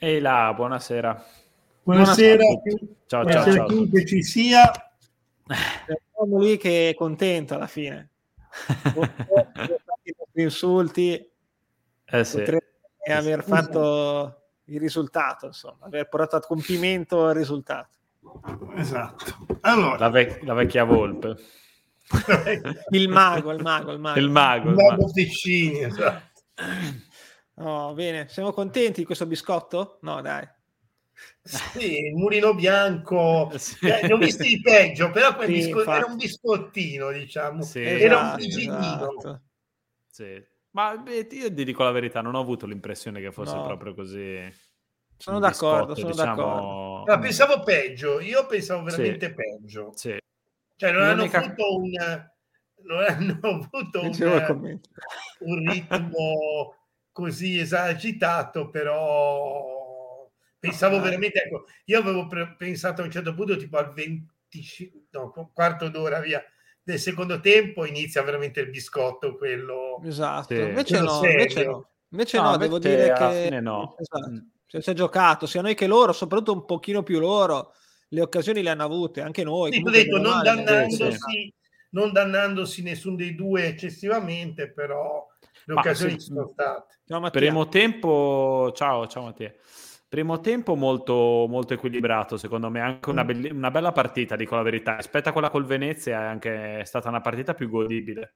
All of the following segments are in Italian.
Ehi là, buonasera. Buonasera, ciao, buonasera ciao, a chiunque ci sia. Siamo lì che è contento alla fine. I insulti eh sì. e aver fatto il risultato, insomma, aver portato a compimento il risultato. Esatto. Allora, la, vec- la vecchia volpe. il mago, il mago, il mago. Il mago. Il mago Ticini, esatto. Oh, bene, siamo contenti di questo biscotto? No, dai. Sì, il mulino bianco, sì. eh, ne ho visti di peggio, però quel sì, bisco- era un biscottino, diciamo, sì, era un friginino. Esatto. Sì. Ma beh, io ti dico la verità, non ho avuto l'impressione che fosse no. proprio così. Sono d'accordo, sono diciamo... d'accordo. No, pensavo peggio, io pensavo veramente peggio. Sì. Cioè, non L'unica... hanno avuto un non hanno avuto un, un ritmo così esagitato, però pensavo ah, veramente, ecco, io avevo pre- pensato a un certo punto tipo al 25, no, quarto d'ora via del secondo tempo inizia veramente il biscotto, quello... Esatto, sì. invece, no, invece, no, invece no, no, devo dire che... No. Esatto. Cioè, si è giocato sia noi che loro, soprattutto un pochino più loro, le occasioni le hanno avute, anche noi. Sì, detto, non, dannandosi, sì. non dannandosi nessuno dei due eccessivamente, però le occasioni sì. ci sono state. Ciao, Primo tempo, ciao, ciao Mattia. Primo tempo molto, molto equilibrato, secondo me, anche una, mm. be- una, bella partita, dico la verità. Rispetto a quella col Venezia è anche stata una partita più godibile.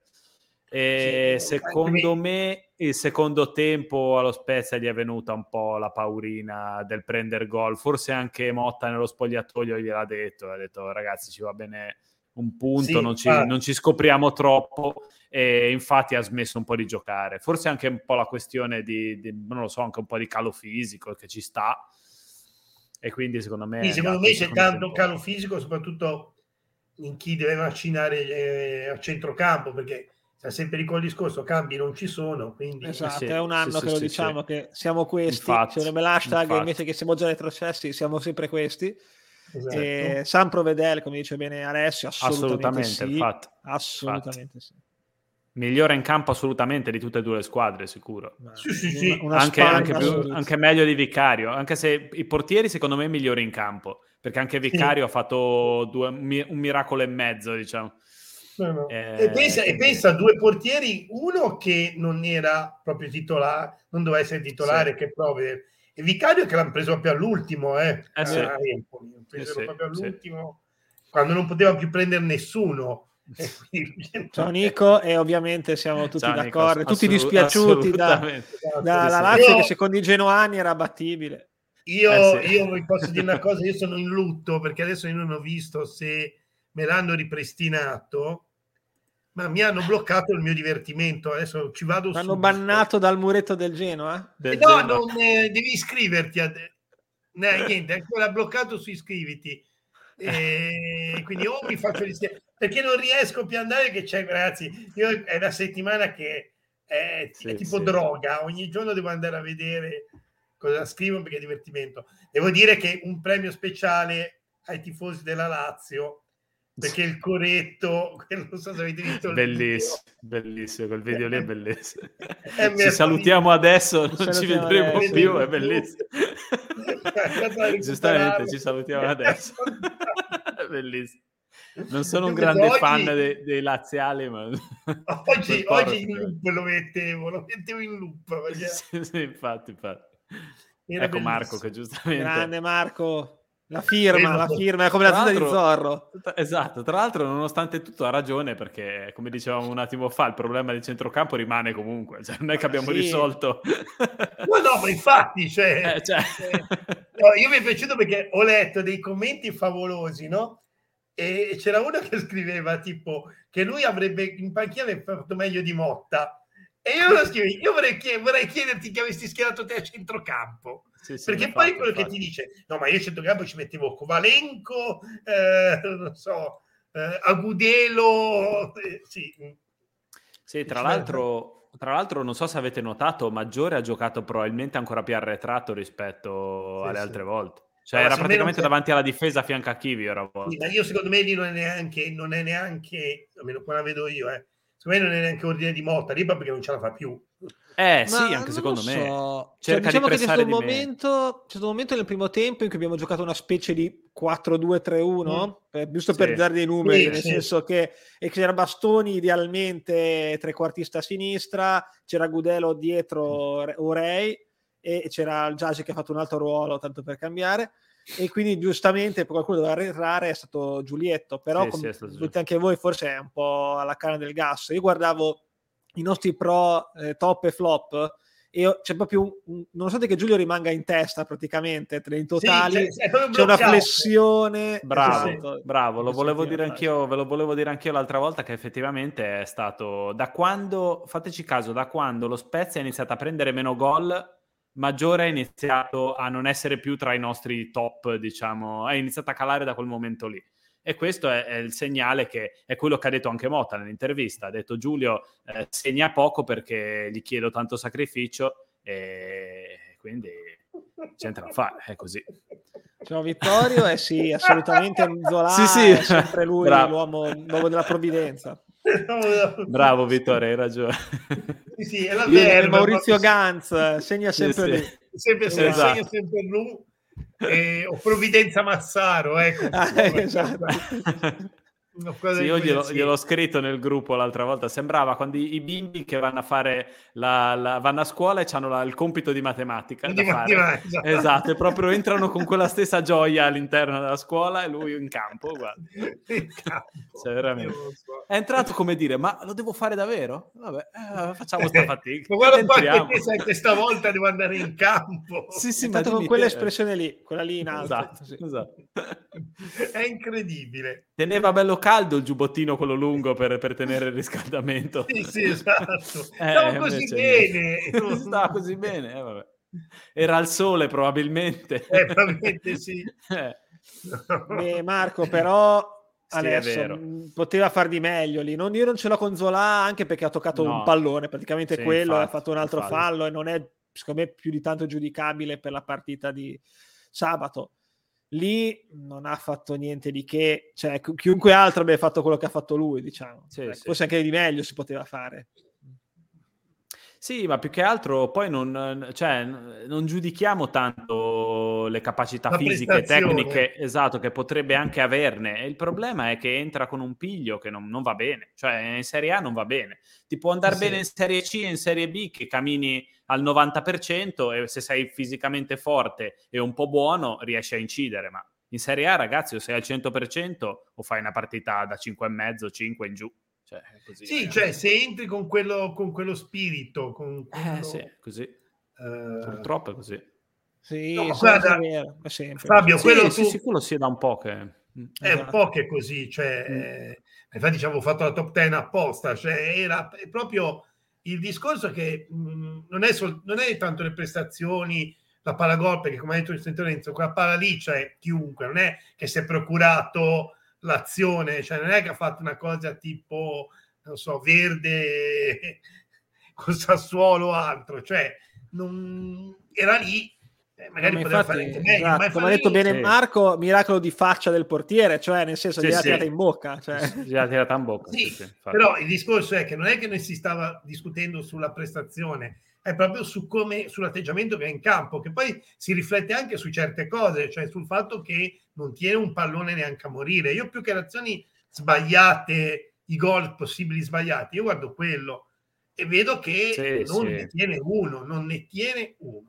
E sì, secondo me il secondo tempo allo Spezia gli è venuta un po' la paurina del prendere gol. Forse anche Motta nello spogliatoio gliel'ha detto, ha detto ragazzi ci va bene un punto, sì, non, ci, non, ci, scopriamo troppo e infatti ha smesso un po' di giocare. Forse anche un po' la questione di, di non lo so, anche un po' di calo fisico che ci sta e quindi secondo me... Sì, secondo me c'è tanto calo fisico soprattutto in chi deve vaccinare eh, a centrocampo perché sta sempre di quel discorso, cambi non ci sono. Quindi... Esatto, sì, è un anno sì, che sì, lo diciamo che siamo questi, infatti, c'è l'hashtag infatti. invece che siamo già retrocessi, siamo sempre questi. Esatto. E San Provedel, come dice bene Alessio, assolutamente, assolutamente sì. Infatti, assolutamente infatti. sì. Migliore in campo assolutamente di tutte e due le squadre, sicuro. Sì, sì, sì. Anche, anche, più, anche, meglio di Vicario, anche se i portieri secondo me migliori in campo, perché anche Vicario ha fatto due, un miracolo e mezzo, diciamo. No, no. Eh, e, pensa, e, pensa, a due portieri, uno che non era proprio titolare, non doveva essere titolare, sì. che prove e Vicario che l'hanno preso proprio all'ultimo, eh, eh sì. a Empoli, eh sì, proprio all'ultimo, sì. quando non poteva più prendere nessuno. Ciao Nico e ovviamente siamo tutti Ciao, d'accordo, Nico, tutti dispiaciuti da, da, da Lazio io, che secondo i genuani era battibile. Io, eh io vi posso dire una cosa, io sono in lutto perché adesso io non ho visto se me l'hanno ripristinato ma mi hanno bloccato il mio divertimento. Adesso ci vado Mi hanno bannato dal muretto del Genoa? Del no, Genoa. Non, eh, devi iscriverti. A... No, niente, ancora bloccato su iscriviti. E quindi o mi faccio l'iscrizione perché non riesco più ad andare che c'è ragazzi io è una settimana che è, sì, è tipo sì. droga ogni giorno devo andare a vedere cosa scrivo perché è divertimento devo dire che un premio speciale ai tifosi della Lazio perché il coretto, non so se avete visto il bellissimo, video. bellissimo, quel video lì è bellissimo. È ci salutiamo adesso, non ci vedremo adesso. più, è bellissimo. Giustamente, ci salutiamo adesso. è bellissimo. Non sono un grande oggi, fan dei, dei, laziali, ma oggi, oggi in loop lo mettevo, lo mettevo in loop. Sì, sì, infatti, infatti. Era ecco bellissimo. Marco che giustamente... Grande Marco, la firma, la firma, è come la tuta di Zorro. Esatto, tra l'altro nonostante tutto ha ragione perché, come dicevamo un attimo fa, il problema del centrocampo rimane comunque, cioè, non è che abbiamo sì. risolto. No, no, ma infatti, cioè, eh, cioè. No, io mi è piaciuto perché ho letto dei commenti favolosi, no? E c'era uno che scriveva tipo che lui avrebbe in panchina fatto meglio di Motta e io scrivo, io vorrei, chied- vorrei, chiederti che avessi schierato te a centrocampo. Sì, sì, perché poi quello infatti. che ti dice, no, ma io a centrocampo ci mettevo Covalenco, eh, non so, eh, Agudelo. Eh, sì. sì, tra l'altro, tra l'altro, non so se avete notato, Maggiore ha giocato probabilmente ancora più arretrato rispetto sì, alle altre volte. Cioè, allora, era praticamente davanti alla difesa a fianco a Kivi. Ora ma io secondo me lì non è neanche, non è neanche, almeno qua la vedo io, eh secondo me non è neanche ordine di Motta, Riba perché non ce la fa più, Eh Ma sì, anche secondo so. me. Cioè, diciamo che c'è stato, un momento, c'è stato un momento nel primo tempo in cui abbiamo giocato una specie di 4-2-3-1, mm. per, giusto sì. per dare dei numeri, sì, nel sì. senso che, e c'era Bastoni idealmente trequartista a sinistra, c'era Gudelo dietro Urei e c'era il Giage che ha fatto un altro ruolo, tanto per cambiare e quindi giustamente qualcuno doveva errare è stato Giulietto però sì, come sì, tutti anche voi forse è un po' alla canna del gas. Io guardavo i nostri pro eh, top e flop e c'è proprio un, nonostante che Giulio rimanga in testa praticamente tra i totali. sì, c'è, c'è una flessione bravo, esatto. bravo lo volevo dire anch'io ve lo volevo dire anch'io l'altra volta che effettivamente è stato da quando fateci caso da quando lo Spezia ha iniziato a prendere meno gol Maggiore ha iniziato a non essere più tra i nostri top, diciamo, è iniziato a calare da quel momento lì. E questo è, è, il segnale che è quello che ha detto anche Motta nell'intervista. Ha detto Giulio eh, segna poco perché gli chiedo tanto sacrificio e quindi c'entra da fare, è così. Ciao Vittorio, eh sì, assolutamente Zola sì, sì. è sempre lui l'uomo, l'uomo della provvidenza. Bravo Vittorio, hai ragione. Sì, sì, è la vera, Maurizio Ganz segna sempre sì, lui. Sempre, sempre, esatto. segna sempre lui. Eh, o Provvidenza Massaro, ecco. Ah, esatto. Sì, io glielo, gliel'ho, scritto nel gruppo l'altra volta. Sembrava quando i, i bimbi che vanno a fare la, la, vanno a scuola e hanno la, il compito di matematica. Di matematica esatto. esatto, e proprio entrano con quella stessa gioia all'interno della scuola e lui in campo. Guarda. In campo. Cioè, veramente. So. È entrato come dire: Ma lo devo fare davvero? Vabbè, eh, facciamo sta fatica. ma guarda qua che stavolta devo andare in campo. Sì, sì, ma con quell'espressione lì, quella lì in alto. Esatto, sì. esatto. È incredibile. Teneva bello caldo il giubbottino quello lungo per, per tenere il riscaldamento. Sì, sì, esatto. Eh, Stavo così bene. Non stava così bene, eh, Era al sole probabilmente. Eh, probabilmente sì. Eh. Beh, Marco, però sì, adesso poteva far di meglio lì. Non, io non ce l'ho con Zola anche perché ha toccato no. un pallone, praticamente sì, quello, infatti, ha fatto un altro infatti. fallo e non è secondo me più di tanto giudicabile per la partita di sabato lì non ha fatto niente di che, cioè chiunque altro abbia fatto quello che ha fatto lui, diciamo. Sì, ecco, sì. Forse anche di meglio si poteva fare. Sì, ma più che altro poi non, cioè, non giudichiamo tanto le capacità La fisiche e tecniche, esatto, che potrebbe anche averne. il problema è che entra con un piglio che non, non va bene, cioè in Serie A non va bene. Ti può andare sì. bene in Serie C e in Serie B che cammini al 90% e se sei fisicamente forte e un po' buono riesci a incidere, ma in Serie A ragazzi o sei al 100% o fai una partita da 5,5, 5 in giù. Cioè, così, sì, cioè se entri con quello, con quello spirito, con eh, quello... Eh sì, così. Uh... Purtroppo è così. Sì, no, guarda, è sempre. Fabio, sì, quello sì, tu... sicuro sia da un po' che... È esatto. un po' che è così, cioè, mm. eh, infatti ci avevo fatto la top 10 apposta, cioè era proprio il discorso che mh, mm, non, è sol- non è tanto le prestazioni, la palla gol, perché come ha detto il Lorenzo, quella palla lì, cioè chiunque, non è che si è procurato l'azione, cioè non è che ha fatto una cosa tipo, non so, verde con Sassuolo o altro, cioè non, era lì eh, magari poteva infatti, fare meglio. Esatto, come ha detto bene sì. Marco, miracolo di faccia del portiere, cioè nel senso sì, gliela sì. tirata in bocca. Cioè. Gliela tirata in bocca. Sì, però il discorso è che non è che noi si stava discutendo sulla prestazione, è proprio su come, sull'atteggiamento che è in campo, che poi si riflette anche su certe cose, cioè sul fatto che non tiene un pallone neanche a morire. Io più che le azioni sbagliate, i gol possibili sbagliati, io guardo quello e vedo che non ne tiene uno, non ne tiene uno.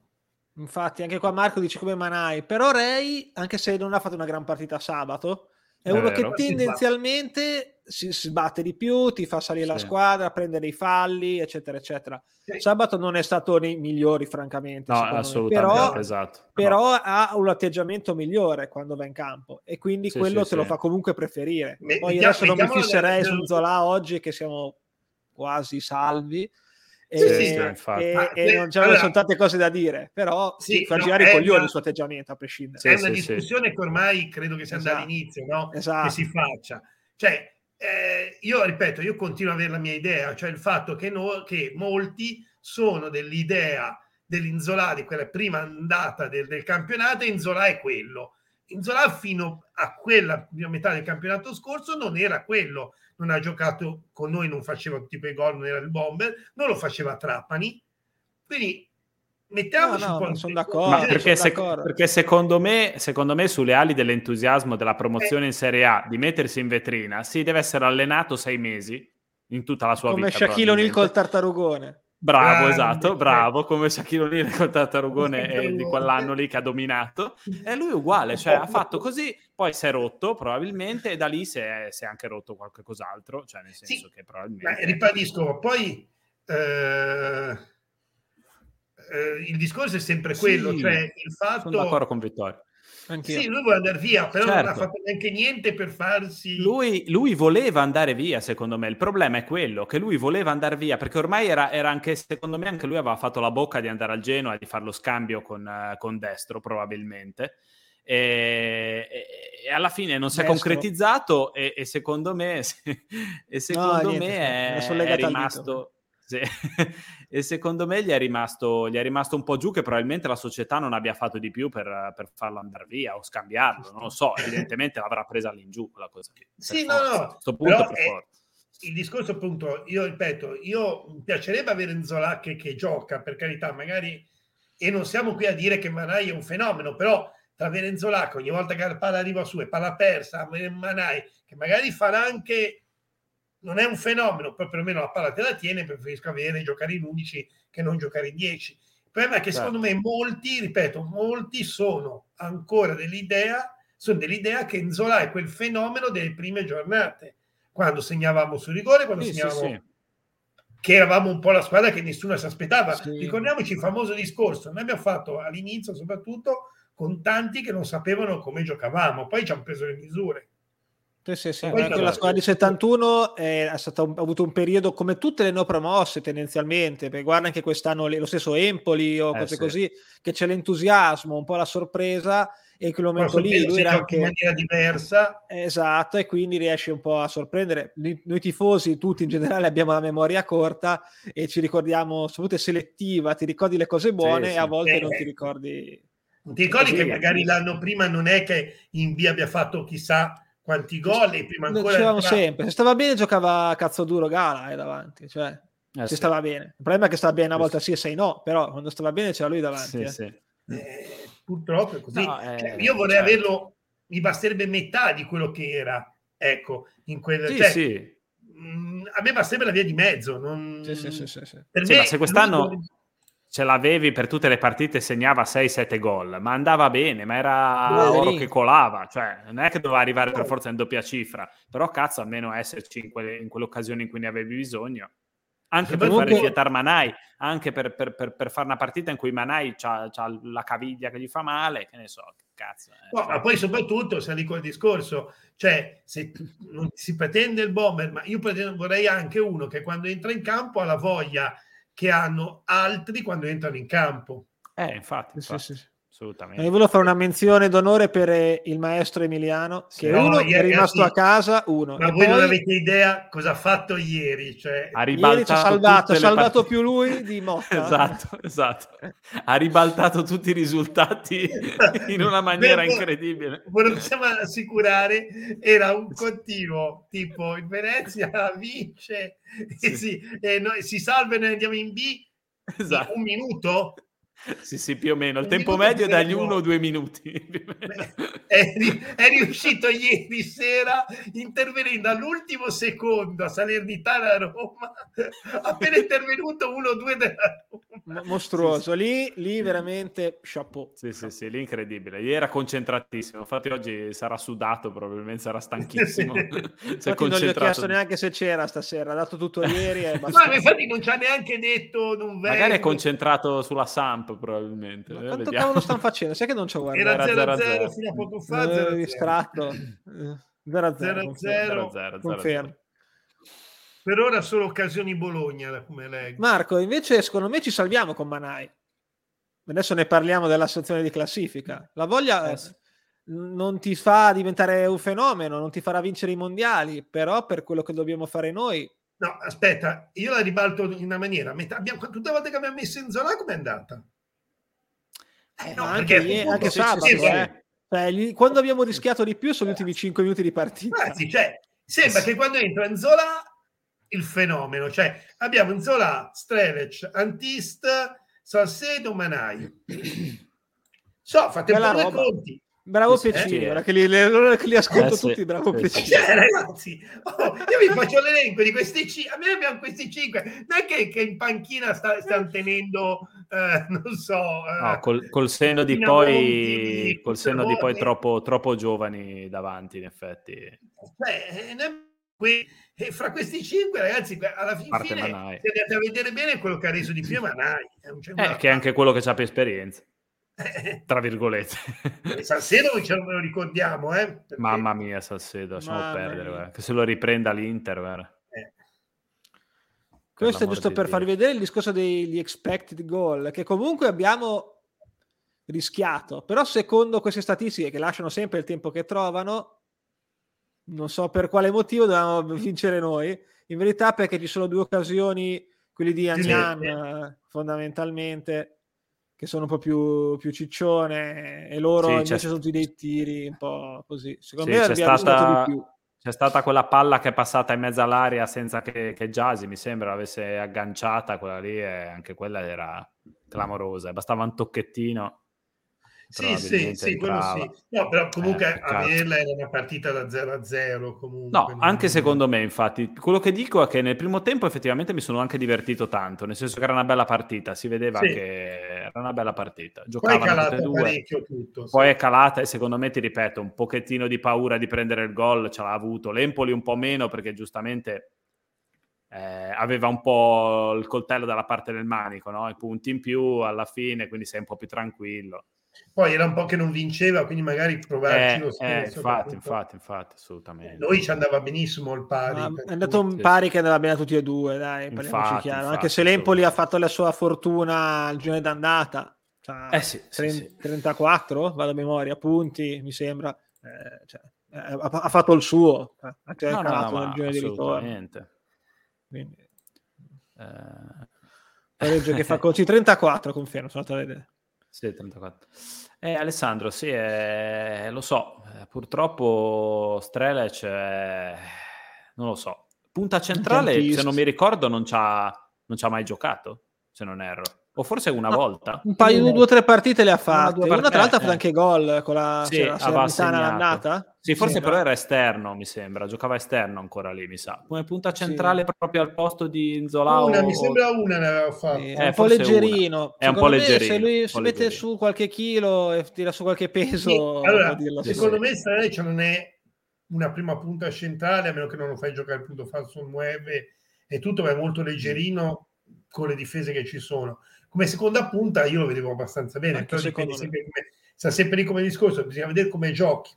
Infatti, anche qua Marco dice come Manai, però Ray, anche se non ha fatto una gran partita sabato, è, è uno vero. che tendenzialmente si, sbatte di più, ti fa salire sì. la squadra, prende dei falli, eccetera, eccetera. Sì. Sabato non è stato nei migliori, francamente. No, assolutamente. Però, esatto. però no. ha un atteggiamento migliore quando va in campo e quindi sì, quello te lo fa comunque preferire. Me, Poi adesso non mi fisserei su Zola oggi che siamo quasi salvi e, sì, sì, e, e non c'erano allora, tante cose da dire, però sì, fa no, girare i coglioni il suo atteggiamento a prescindere. È una discussione che ormai credo che sia esatto. dall'inizio, no? esatto. che si faccia. Cioè, eh, io ripeto, io continuo ad avere la mia idea, cioè il fatto che, no, che molti sono dell'idea dell'Inzola di quella prima andata del, del campionato e Inzola è quello. Inzola fino a quella prima metà del campionato scorso non era quello non ha giocato con noi, non faceva tipo i gol, non era il bomber, non lo faceva Trapani, Quindi mettiamoci no, no, un po' sono d'accordo, perché, sono d'accordo. perché secondo, me, secondo me sulle ali dell'entusiasmo della promozione eh. in Serie A di mettersi in vetrina si deve essere allenato sei mesi in tutta la sua come vita come Shaquille O'Neal col tartarugone Bravo, esatto, bravo, come Shaquille O'Neal col tartarugone di quell'anno lì che ha dominato. E lui è uguale, cioè ha fatto così, poi si è rotto probabilmente e da lì si è, si è anche rotto qualche cos'altro, cioè nel senso sì, che probabilmente... Ma ribadisco, poi... Eh eh, il discorso è sempre quello, sì, cioè il fatto... Sono d'accordo con Vittorio. Anch'io. Sì, lui vuole andare via, però certo. non ha certo. fatto neanche niente per farsi. Lui, lui, voleva andare via, secondo me. Il problema è quello che lui voleva andare via perché ormai era, era, anche, secondo me, anche lui aveva fatto la bocca di andare al Genoa e di fare lo scambio con, uh, con Destro, probabilmente. E, e, alla fine non si è concretizzato e, e, secondo me, e secondo no, me è, è rimasto sì. E secondo me gli è, rimasto, gli è, rimasto, un po' giù che probabilmente la società non abbia fatto di più per, per farlo andare via o scambiarlo, non lo so, evidentemente l'avrà presa all'ingiù quella cosa lì. Sì, no, no, Questo punto per è, il discorso appunto, io ripeto, io mi piacerebbe avere Nzola che, che gioca, per carità, magari, e non siamo qui a dire che Manai è un fenomeno, però tra Venezuela ogni volta che la palla arriva su e palla persa, Manai, che magari farà anche non è un fenomeno, poi perlomeno la palla te la tiene, preferisco avere giocare in 11 che non giocare in 10. Il problema è che certo. secondo me molti, ripeto, molti sono ancora dell'idea, sono dell'idea che Nzola è quel fenomeno delle prime giornate, quando segnavamo sul rigore, quando sì, segnavamo... Sì, sì. Che eravamo un po' la squadra che nessuno si aspettava. Ricordiamoci il famoso discorso. Noi abbiamo fatto all'inizio, soprattutto, con tanti che non sapevano come giocavamo, poi ci hanno preso le misure. Sì, sì, sì. Anche la squadra di 71 è, è stata ha avuto un periodo come tutte le no promosse tendenzialmente, perché guarda anche quest'anno lo stesso Empoli o eh, cose sì. così, che c'è l'entusiasmo, un po' la sorpresa e in quel momento lì lui era anche in maniera diversa. Esatto, e quindi riesce un po' a sorprendere. Noi, tifosi, tutti in generale, abbiamo la memoria corta e ci ricordiamo, soprattutto selettiva, ti ricordi le cose buone sì, e a volte eh, non ti ricordi... Non ti ricordi che magari l'anno prima non è che in via abbia fatto chissà quanti gol e prima ancora dicevamo tra... sempre se stava bene giocava a cazzo duro Gala eh, davanti cioè eh, se sì. stava bene il problema è che stava bene una volta sì e sei no però quando stava bene c'era lui davanti sì, eh. Sì. Eh, purtroppo è così no, cioè, io vorrei certo. averlo mi basterebbe metà di quello che era ecco in quel sì, cioè, sì. Mh, mm, a me basterebbe la via di mezzo non... sì, sì, sì, sì, sì. Per me, se quest'anno lui ce l'avevi per tutte le partite, segnava 6-7 gol, ma andava bene, ma era oro che colava, cioè non è che doveva arrivare per forza in doppia cifra, però cazzo almeno esserci in, quelle, in quell'occasione in cui ne avevi bisogno. Anche per fare fiatar Manai, anche per, per, per, per, fare una partita in cui Manai ha la caviglia che gli fa male, che ne so, cazzo. Eh, no, cioè... Ma poi soprattutto, se dico il discorso, cioè se non si pretende il bomber, ma io vorrei anche uno che quando entra in campo ha la voglia che hanno altri quando entrano in campo. Eh, infatti, infatti. Sì, sì, sì assolutamente. Io volevo fare una menzione d'onore per eh, il maestro Emiliano, che no, uno è rimasto a casa, uno. Ma voi poi... non avete idea cosa ha fatto ieri. Cioè... Ha ribaltato, ieri salvato, ha salvato più lui di Motta. esatto, esatto. Ha ribaltato tutti i risultati in una maniera Beh, incredibile. Ve lo possiamo assicurare, era un continuo, tipo il Venezia vince, sì. e si, e noi, si salva e noi andiamo in B, esatto. un minuto sì, sì, più o meno. Il tempo medio è dagli uno o due minuti. È, è, riuscito ieri sera intervenendo all'ultimo secondo a Salernitana a Roma, appena intervenuto uno o due della Roma. Mostruoso, sì, lì, lì veramente chapeau. Sì, sì, sì, lì incredibile. Ieri era concentratissimo, infatti oggi sarà sudato, probabilmente sarà stanchissimo. non gli ho chiesto neanche se c'era stasera, ha dato tutto ieri. E Ma infatti non ci ha neanche detto non vengo. Magari è concentrato sulla Samp probabilmente. Ma eh, quanto vediamo. cavolo stanno facendo? Sai che non c'ho guardato. Era 0-0 fino a poco fa. 0-0. Eh, distratto. 0-0. Confermo. Per ora solo occasioni Bologna, come leggo. Marco, invece secondo me ci salviamo con Manai. Adesso ne parliamo della sezione di classifica. La voglia eh, non ti fa diventare un fenomeno, non ti farà vincere i mondiali, però per quello che dobbiamo fare noi No, aspetta, io la ribalto in una maniera. Abbiamo, tutte le volte che abbiamo messo in zona, com'è andata? Eh, no, anche, perché, anche, anche sabato, sì, eh. Cioè, gli, quando abbiamo rischiato di più sono gli ultimi 5 minuti di partita. Anzi, cioè, sembra che quando entra in Zola il fenomeno, cioè abbiamo in Zola Strelec, Antist, Salcedo, Manai. So, fate un po' conti. Bravo sì, Pecini, ora che li, che li ascolto eh, tutti, sì, bravo sì, Pecini. Cioè, ragazzi, oh, io vi faccio l'elenco di questi cinque, a me abbiamo questi cinque, non è che, che in panchina sta, stanno tenendo, eh, non so... Eh, no, col, col senno di poi, monti, col senno di poi troppo, troppo, giovani davanti, in effetti. Beh, que- fra questi cinque, ragazzi, alla fine, fine se andate a vedere bene, quello che ha reso di più è Manai. È un eh, che è anche quello che ha più esperienza. Tra virgolette. Salcedo ce lo ricordiamo, eh? Perché... Mamma mia, Salcedo, lasciamo perdere, che se lo riprenda l'Inter, vero? Eh. Questo è giusto per farvi vedere il discorso degli expected goal, che comunque abbiamo rischiato, però secondo queste statistiche che lasciano sempre il tempo che trovano, non so per quale motivo dobbiamo vincere noi, in verità perché ci sono due occasioni, quelli di Anyan sì. fondamentalmente, che sono un po' più, più ciccione e loro sì, invece sono tutti dei tiri un po' così. Secondo sì, me c'è stata, c'è stata quella palla che è passata in mezzo all'aria senza che, che Jasi, mi sembra, l'avesse agganciata, quella lì, e anche quella era clamorosa. Bastava un tocchettino sì, sì, sì, quello sì. No, però comunque eh, averla era una partita da 0 a 0 comunque. No, anche secondo me, infatti. Quello che dico è che nel primo tempo effettivamente mi sono anche divertito tanto, nel senso che era una bella partita, si vedeva sì. che era una bella partita. Giocavano poi è calata parecchio tutto. Poi sì. è calata e secondo me, ti ripeto, un pochettino di paura di prendere il gol ce l'ha avuto. L'Empoli un po' meno perché giustamente eh, aveva un po' il coltello dalla parte del manico, no? i punti in più alla fine, quindi sei un po' più tranquillo. Poi era un po' che non vinceva, quindi magari provarci eh, lo stesso. Eh, infatti, infatti, infatti, assolutamente. Noi ci andava benissimo il pari. Ma è andato un pari che andava bene a tutti e due, dai, infatti, chiaro. Anche se l'Empoli ha fatto la sua fortuna il giorno d'andata. Cioè, eh sì, 30, sì, 34, vado a memoria, punti, mi sembra. Eh, cioè, eh, ha, ha, fatto il suo, eh, anche no, no, no, nel giorno di ritorno. Quindi, eh... che fa così 34, confermo, sono andato a vedere. Sì, 34. Eh, Alessandro, sì, eh, lo so, eh, purtroppo Strelec, eh, non lo so. Punta centrale, se non mi ricordo, non ci ha mai giocato, se non erro. O forse una no, volta. Un paio, di due o tre partite le ha fatte. Una, una tra l'altro ha fatto anche gol con la, sì, l'annata. Sì, forse però era esterno, mi sembra. Giocava esterno ancora lì, mi sa. Come punta centrale sì. proprio al posto di Zola. Una, o... mi sembra una ne aveva fatto. Sì, è un po' leggerino. È un po' leggerino. Se lui si mette su qualche chilo e tira su qualche peso... Sì. Allora, secondo me Straneccia non è una prima punta centrale, a meno che non lo fai giocare il punto falso muove e tutto, ma è molto leggerino con le difese che ci sono come seconda punta io lo vedevo abbastanza bene, però dipende sempre come, sta sempre lì come discorso, bisogna vedere come giochi.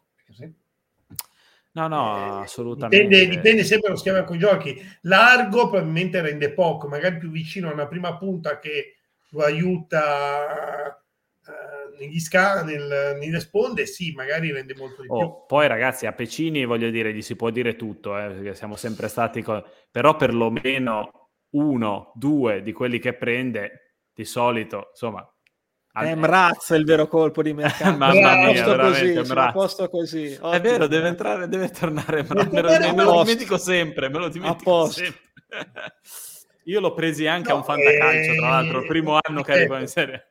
No, no, eh, assolutamente. Dipende, dipende sempre dallo schema con i giochi. Largo probabilmente rende poco, magari più vicino a una prima punta che lo aiuta uh, negli sca- nel, nelle sponde, sì, magari rende molto di oh, più. Poi ragazzi, a Pecini voglio dire, gli si può dire tutto, eh, perché siamo sempre stati... Co- però perlomeno uno, due di quelli che prende di solito, insomma... È Mraz il vero colpo di mercato. Mamma mia, veramente, così, posto così. Ottimo. È vero, deve entrare, deve tornare Mraz. Me, me, me, lo dimentico sempre, me lo dimentico sempre. Io l'ho presi anche no, a un fantacalcio, tra l'altro, il eh, primo anno che arrivo in serie.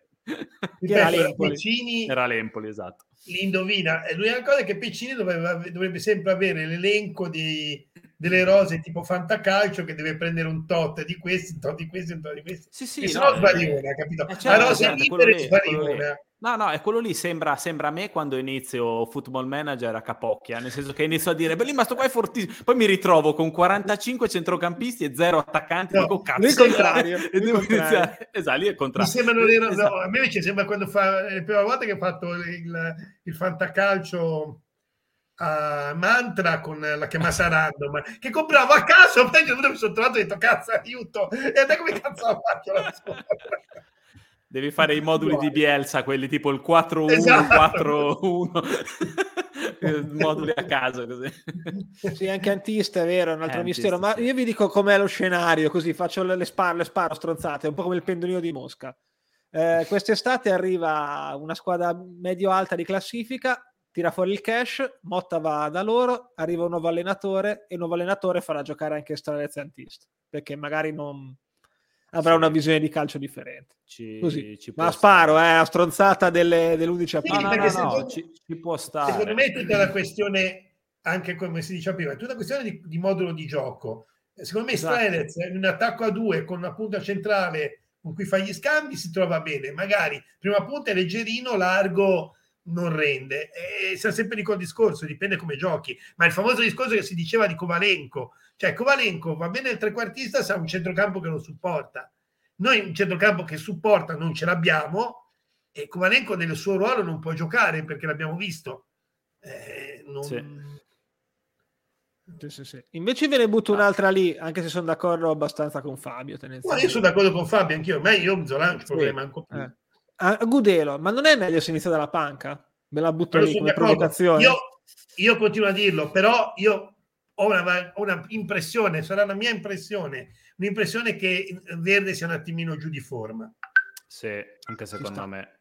Era l'Empoli. Piccini, era l'Empoli, esatto. Li indovina. L'unica cosa è che Piccini dovrebbe, dovrebbe sempre avere l'elenco di, delle rose tipo fantacalcio che deve prendere un tot di questi, un tot di questi, un tot di questi. Sì, sì, e se no, no sbagliona, capito? Eh, certo, la rosa certo, libera sbagliona. No, no, è quello lì, sembra, sembra, a me quando inizio Football Manager a Capocchia, nel senso che inizio a dire, beh lì ma sto qua è fortissimo, poi mi ritrovo con 45 centrocampisti e 0 attaccanti, no, dico cazzo. Lui contrario. e devo iniziare, esatto, lì è contrario. Mi sembra, non esatto. no, a me invece sembra quando fa, le prime volte che ha fatto il, il fantacalcio a Mantra con la chiamata random che compravo a caso poi mi sono trovato e ho detto cazzo aiuto. E da come cazzo la faccio la devi fare i moduli di Bielsa quelli tipo il 4-1 esatto. 4-1 moduli a caso così. Sì anche Antista è vero è un altro mistero ma io vi dico com'è lo scenario così faccio le, sparo, le sparo stronzate un po' come il pendolino di Mosca. Eh, quest'estate arriva una squadra medio-alta di classifica tira fuori il cash, Motta va da loro, arriva un nuovo allenatore e il nuovo allenatore farà giocare anche Strelez e Antist, perché magari non, avrà sì. una visione di calcio differente. Ci, Così. Ci Ma sparo, eh, a stronzata delle, dell'11 aprile. Sì, no, no, no, ci, ci, può stare. Secondo me è tutta la questione, anche come si diceva prima, è tutta una questione di, di modulo di gioco. Secondo me esatto. Strelez in un attacco a due con una punta centrale con cui fa gli scambi si trova bene. Magari prima punta è leggerino, largo non rende. E sta sempre di quel discorso, dipende come giochi. Ma il famoso discorso che si diceva di Kovalenko, cioè Kovalenko va bene il trequartista se ha un centrocampo che lo supporta. Noi un centrocampo che supporta non ce l'abbiamo e Kovalenko nel suo ruolo non può giocare perché l'abbiamo visto. Eh, non... sì. Sì, sì, sì. Invece ve ne butto ah. un'altra lì, anche se sono d'accordo abbastanza con Fabio. Ma io sono d'accordo con Fabio, anch'io. Ma io Zola non c'è problema anche più. Eh. A Gudelo, ma non è meglio se inizia dalla panca? Me la butto lì come provocazione. Io, io, continuo a dirlo, però io ho una, una, impressione, sarà una mia impressione, un'impressione che Verde sia un attimino giù di forma. Sì, anche secondo me.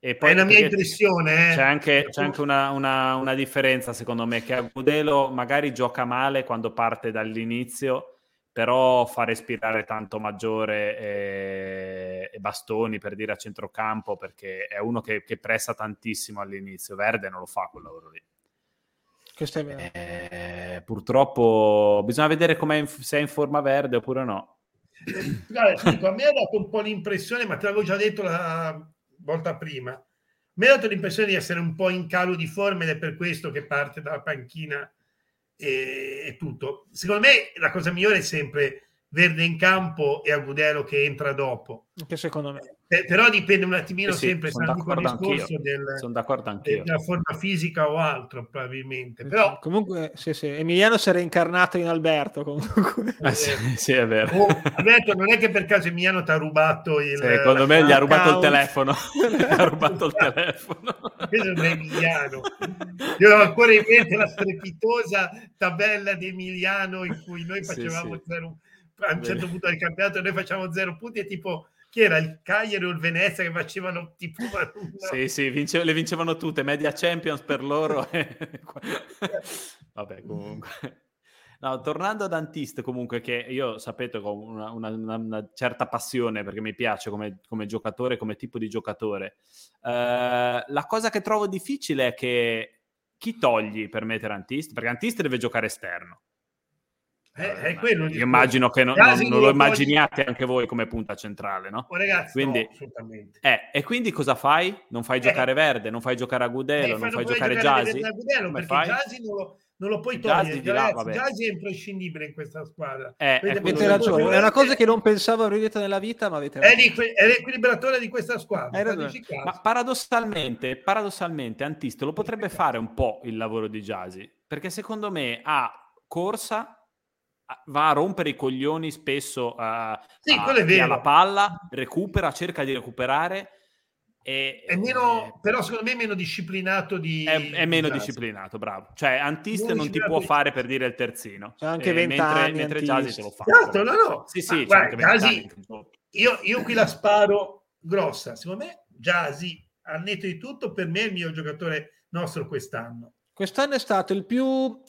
E poi, è una mia impressione. Eh. C'è anche, c'è anche una, una, una, differenza, secondo me, che Agudelo magari gioca male quando parte dall'inizio però fa respirare tanto Maggiore e, e, Bastoni per dire a centrocampo perché è uno che, che, pressa tantissimo all'inizio. Verde non lo fa quel lavoro lì. Questo è vero. Eh, purtroppo bisogna vedere in, se è in forma verde oppure no. Guarda, dico, a me ha dato un po' l'impressione, ma te l'avevo già detto la volta prima, mi ha dato l'impressione di essere un po' in calo di forma ed è per questo che parte dalla panchina e, e tutto. Secondo me la cosa migliore è sempre Verde in campo e Agudelo che entra dopo. Che secondo me. Eh, però dipende un attimino eh sì, sempre sono d'accordo anch'io. Del, sono d'accordo anch'io. della forma fisica o altro probabilmente. Però... Comunque sì, sì. Emiliano si era incarnato in Alberto comunque. Eh, sì, sì, è vero. Oh, Alberto non è che per caso Emiliano ti ha rubato il... secondo me gli ha rubato il telefono. ha rubato il telefono. Questo è Emiliano. Io ho ancora in mente la strepitosa tabella di Emiliano in cui noi facevamo zero a un certo punto del campionato noi facciamo zero punti e tipo chi era il Cagliari o il Venezia che facevano tipo sì sì vince, le vincevano tutte media champions per loro vabbè comunque No, tornando ad Antist, comunque, che io sapete ho una, una, una, certa passione perché mi piace come, come giocatore, come tipo di giocatore. Uh, la cosa che trovo difficile è che chi togli per mettere Antist? Perché Antist deve giocare esterno. Eh, è quello io immagino che non, non, non lo immaginiate poi... anche voi come punta centrale, no? Oh, ragazzi, quindi, no, assolutamente. Eh, e quindi cosa fai? Non fai eh. giocare eh, Verde, non fai giocare a Gudelo, non fai giocare Jazzy? perché fai? Jazzy non lo, non lo puoi togliere. Jazzy è imprescindibile in questa squadra. Eh, avete ragione, è una cosa che non pensavo avrei detto nella vita, ma avete ragione. È, l'equilibratore di questa squadra. Ma paradossalmente, paradossalmente, Antiste lo potrebbe fare un po' il lavoro di Jazzy, perché secondo me ha corsa va a rompere i coglioni spesso uh, sì, a, alla palla, recupera, cerca di recuperare. E, è meno, eh, però secondo me è meno disciplinato di... È, è meno di disciplinato, bravo. Cioè Antiste non ti può di... fare per dire il terzino. C'è anche eh, mentre, mentre Jasi te lo fa. Certo, no, no. Sì, sì, ah, guarda, Jasi, io, io qui la sparo grossa. Secondo me Jasi, al netto di tutto, per me è il mio giocatore nostro quest'anno. Quest'anno è stato il più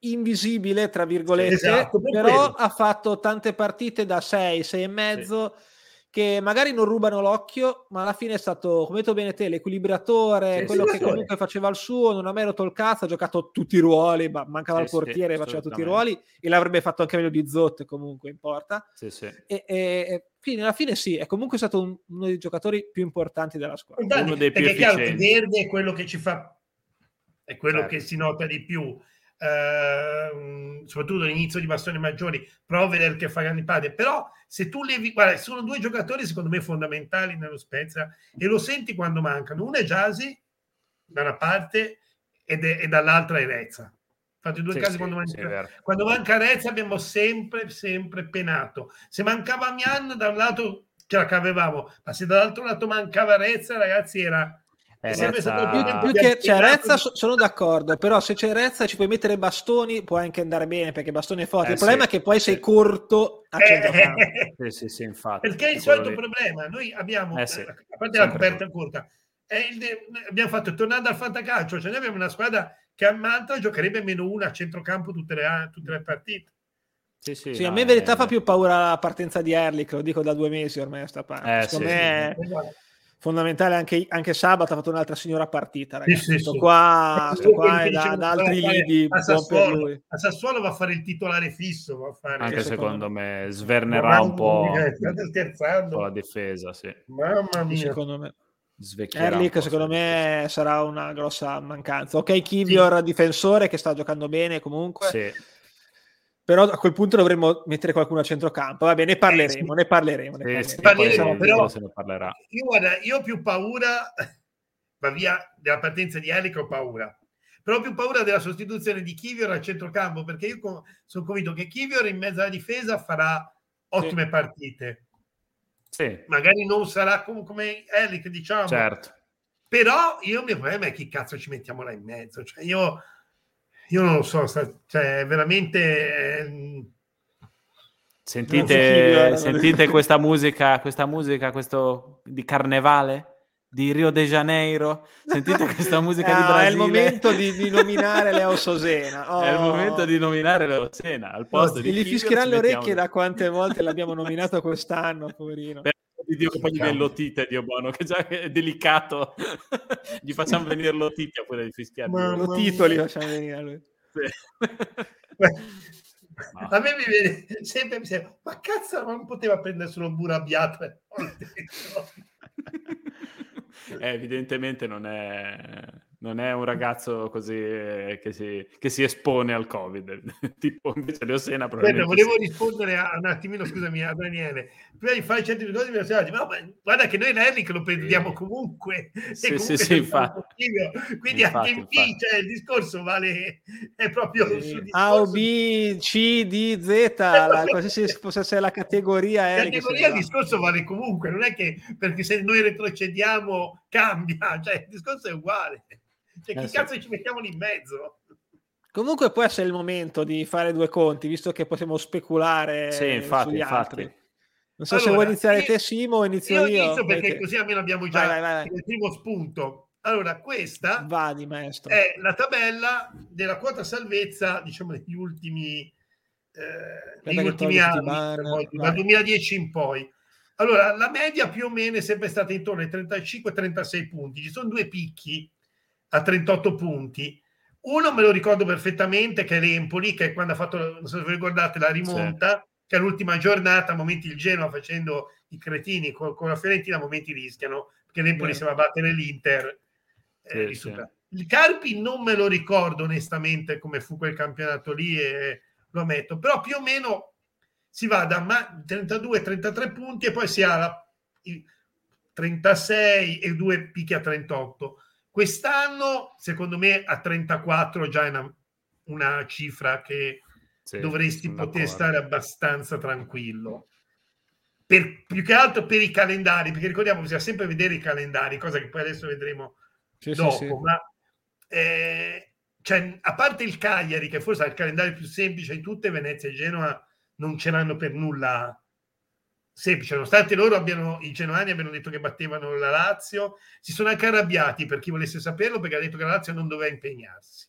invisibile, tra virgolette, esatto, per però quello. ha fatto tante partite da 6, 6 e mezzo. Sì. Che magari non rubano l'occhio, ma alla fine è stato, come detto bene te, l'equilibratore, sì, quello sì, che comunque faceva il suo, non ha mai rotto il cazzo, ha giocato tutti i ruoli, ma mancava il portiere, faceva tutti i ruoli e l'avrebbe fatto anche meglio di Zott, comunque importa. E, e, quindi alla fine sì, è comunque stato un, uno dei giocatori più importanti della squadra. Uno dei più perché chiaro, Verde è quello che ci fa, è quello certo. che si nota di più eh, soprattutto all'inizio di bastoni maggiori, Provedel che fa grandi padre, però se tu levi, guarda, sono due giocatori secondo me fondamentali nello Spezia e lo senti quando mancano, uno è Jasi da una parte ed è, e dall'altra è Rezza. Infatti due sì, casi sì, quando, manca, sì, quando manca Rezza abbiamo sempre, sempre penato. Se mancava Mian da un lato ce la cavevamo, ma se dall'altro lato mancava Rezza, ragazzi, era. Più, più che, cioè, Rezza sono d'accordo, però se c'è Rezza ci puoi mettere bastoni, può anche andare bene perché bastoni è forte. Eh, il problema sì, è che poi sei corto a centrocampo. Eh, sì, sì, infatti. Perché è il solito problema. Noi abbiamo, eh, sì, a parte la coperta corta, il, abbiamo fatto, tornando al fantacalcio, cioè noi abbiamo una squadra che a Manta giocherebbe meno una a centrocampo tutte le, tutte le partite. Sì, sì, sì no, a me in verità è... fa più paura la partenza di Erlich, lo dico da due mesi ormai a sta parte. Eh, Secondo sì, me sì. è fondamentale anche, anche, sabato ha fatto un'altra signora partita, ragazzi. Sì, sì, qua, sto qua è da, da altri lidi. A Sassuolo, a Sassuolo, va a fare il titolare fisso. Va a fare, anche secondo me svernerà un po', un po' la difesa. Sì. Mamma mia. Secondo me. Erlich secondo me sarà una grossa mancanza. Ok, Kivior difensore che sta giocando bene comunque. Sì però a quel punto dovremmo mettere qualcuno a centrocampo. Va bene, ne parleremo, eh, sì. ne parleremo. Ne parleremo. Sì, però se ne parlerà. Io, guarda, io ho più paura, va via, della partenza di Eric ho paura. Però ho più paura della sostituzione di Kivior al centrocampo, perché io sono convinto che Kivior in mezzo alla difesa farà ottime sì. partite. Sì. Magari non sarà come, come Eric, diciamo. Certo. Però io il mio problema è chi cazzo ci mettiamo là in mezzo. Cioè io io non lo so, cioè veramente... Ehm, sentite, sentite questa musica, questa musica questo di carnevale? Di Rio de Janeiro, sentite questa musica no, di Brasile. È il momento di, di nominare Leo Sosena. Oh. È il momento di nominare Leo Sosena al posto no, di gli fischieranno le orecchie da quante volte l'abbiamo nominato quest'anno, poverino. Per di Dio che poi gli viene l'otite, Dio buono, che già è delicato. gli facciamo venire l'otite oppure di fischiare. Lo titoli facciamo venire a lui. A me mi viene sempre, mi sembra, ma cazzo non poteva prendere solo un burabbiato? eh, evidentemente non è non è un ragazzo così eh, che si, che si espone al covid. Tipo invece Leosena Aspetta, volevo sì. rispondere a, un attimino scusami a Daniele. Prima di fare i centri di dosi mi no, ma guarda che noi l'Ernic lo prendiamo comunque. Sì, comunque sì, sì, infatti. quindi infatti, anche qui cioè, il discorso vale è proprio sì. A o B C D Z la, qualsiasi fosse la categoria la categoria il discorso vale comunque non è che perché se noi retrocediamo cambia cioè il discorso è uguale cioè, chi eh, cazzo sì. ci mettiamo lì in mezzo? Comunque può essere il momento di fare due conti, visto che possiamo speculare sì, infatti, sugli infatti. altri. Non so allora, se vuoi iniziare io, te Simo o inizio io. Io perché, perché così almeno abbiamo già vai, vai, vai. il primo spunto. Allora, questa Vadi, maestro. è la tabella della quota salvezza, diciamo, negli ultimi, eh, negli ultimi anni, poi, dal 2010 in poi. Allora, la media più o meno è sempre stata intorno ai 35-36 punti. Ci sono due picchi a 38 punti. Uno me lo ricordo perfettamente che è l'Empoli, che quando ha fatto, non so se vi ricordate, la rimonta, sì. che all'ultima giornata, a momenti il Genoa facendo i cretini con, con la Fiorentina, a momenti rischiano, perché l'Empoli sì. si va a battere l'Inter. Eh, sì, il Carpi non me lo ricordo onestamente come fu quel campionato lì e lo ammetto, però più o meno si va da 32-33 punti e poi si ha la, 36 e due picchi a 38 Quest'anno, secondo me, a 34 già è una, una cifra che sì, dovresti poter stare abbastanza tranquillo. Per, più che altro per i calendari, perché ricordiamo bisogna sempre vedere i calendari, cosa che poi adesso vedremo sì, dopo, sì, ma eh, cioè, a parte il Cagliari, che forse ha il calendario più semplice in tutte, Venezia e Genoa non ce l'hanno per nulla semplice, nonostante loro abbiano, i genuani abbiano detto che battevano la Lazio, si sono anche arrabbiati per chi volesse saperlo perché ha detto che la Lazio non doveva impegnarsi.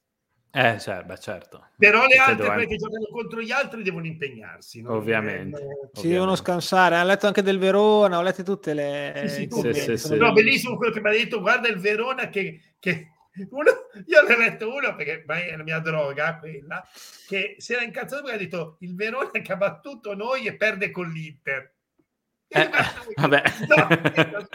Eh, cioè, beh, certo. Però le altre, quelle che giocano contro gli altri, devono impegnarsi. No? Ovviamente. Eh, si devono scansare. Ho letto anche del Verona, ho letto tutte le... Sì, sì, sì, sì, No, bellissimo quello che mi ha detto, guarda il Verona che... che... Uno, io ne ho letto uno perché è la mia droga quella che si era incazzato perché ha detto il Verona che ha battuto noi e perde con l'Inter eh, vabbè.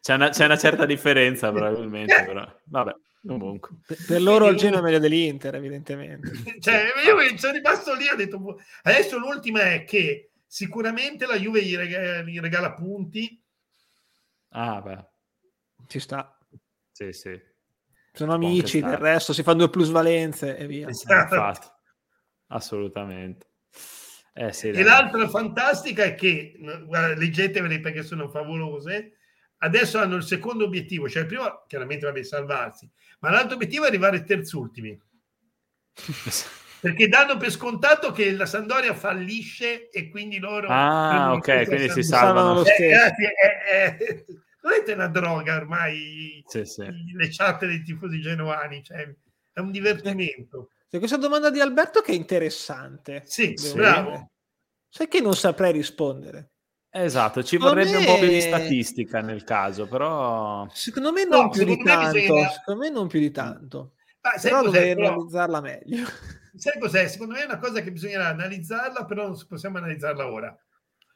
c'è, una, c'è, una, certa differenza probabilmente, però vabbè. Comunque. Per, per loro il Genoa è meglio dell'Inter, evidentemente. Cioè, io sono rimasto lì, ho detto, boh". adesso l'ultima è che sicuramente la Juve gli regala, gli regala punti. Ah, beh. Ci sta. Sì, sì. Sono amici, del resto si fanno due plusvalenze e via. Esatto. Assolutamente. Eh, sì, e l'altra fantastica è che, guarda, leggetevele perché sono favolose, adesso hanno il secondo obiettivo, cioè il primo chiaramente vabbè salvarsi, ma l'altro obiettivo è arrivare terzultimi. perché danno per scontato che la Sandoria fallisce e quindi loro... Ah, ok, quindi si salvano lo stesso. Eh, eh, eh, non è una droga ormai sì, sì. le chat dei tifosi genuani, cioè, è un divertimento. C'è questa domanda di Alberto che è interessante. Sì, sì. bravo. Sai che non saprei rispondere. Esatto, ci Secondo vorrebbe me... un po' più di statistica nel caso, però... Secondo me non no, più di tanto. Bisogna... Secondo me non più di tanto. Ma però dovrei però... analizzarla meglio. Sai cos'è? Secondo me è una cosa che bisognerà analizzarla, però non possiamo analizzarla ora.